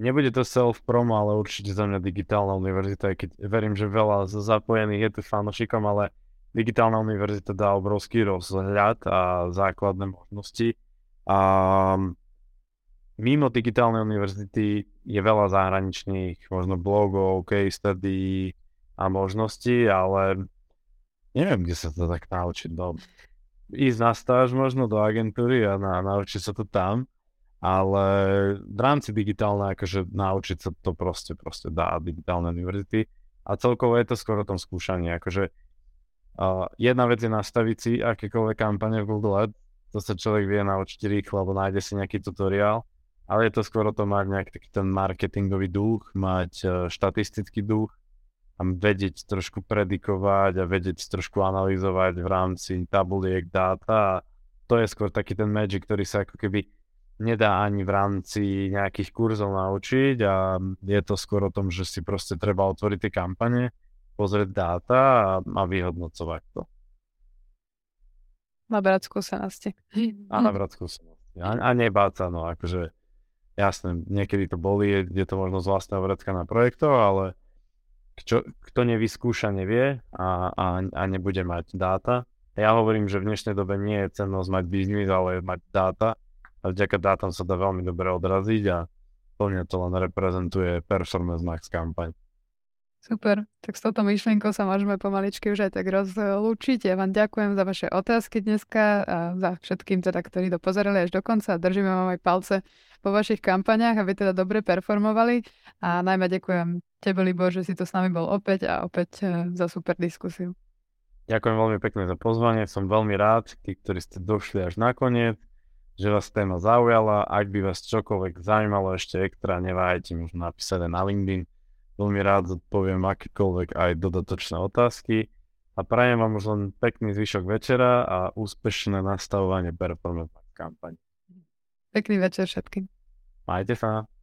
Speaker 2: Nebude to self-promo, ale určite za mňa digitálna univerzita, keď verím, že veľa zapojených je tu fanošikom, ale digitálna univerzita dá obrovský rozhľad a základné možnosti. A mimo digitálnej univerzity je veľa zahraničných možno blogov, case study a možností, ale neviem, kde sa to tak naučiť. No, ísť na stáž možno do agentúry a na, naučiť sa to tam ale v rámci digitálne, akože naučiť sa to proste, proste dá digitálne univerzity. A celkovo je to skoro o tom skúšaní, akože uh, jedna vec je nastaviť si akékoľvek kampane v Google Ads, to sa človek vie naučiť rýchlo, alebo nájde si nejaký tutoriál, ale je to skôr o tom mať nejaký taký ten marketingový duch, mať uh, štatistický duch a vedieť trošku predikovať a vedieť trošku analyzovať v rámci tabuliek dáta. To je skôr taký ten magic, ktorý sa ako keby nedá ani v rámci nejakých kurzov naučiť a je to skôr o tom, že si proste treba otvoriť tie kampane, pozrieť dáta a, a vyhodnocovať to.
Speaker 1: Nabrať skúsenosti.
Speaker 2: A nabrať skúsenosti. A, a nebáť sa, no akože jasné, niekedy to boli, je to možno z vlastného vrecka na projektov, ale čo, kto nevyskúša, nevie a, a, a nebude mať dáta. Ja hovorím, že v dnešnej dobe nie je cennosť mať biznis, ale mať dáta a vďaka dátam sa dá veľmi dobre odraziť a plne to len reprezentuje Performance Max kampaň.
Speaker 1: Super, tak s touto myšlienkou sa môžeme pomaličky už aj tak rozlúčiť. Ja vám ďakujem za vaše otázky dneska a za všetkým teda, ktorí to pozerali až do konca. Držíme vám aj palce po vašich kampaniách, aby teda dobre performovali a najmä ďakujem tebe, Libor, že si to s nami bol opäť a opäť e, za super diskusiu.
Speaker 2: Ďakujem veľmi pekne za pozvanie, som veľmi rád, tí, ktorí ste došli až nakoniec že vás téma zaujala. Ak by vás čokoľvek zaujímalo ešte extra, neváhajte možno napísať na LinkedIn. Veľmi rád zodpoviem akékoľvek aj dodatočné otázky. A prajem vám už len pekný zvyšok večera a úspešné nastavovanie performance kampaň.
Speaker 1: Pekný večer všetkým.
Speaker 2: Majte sa.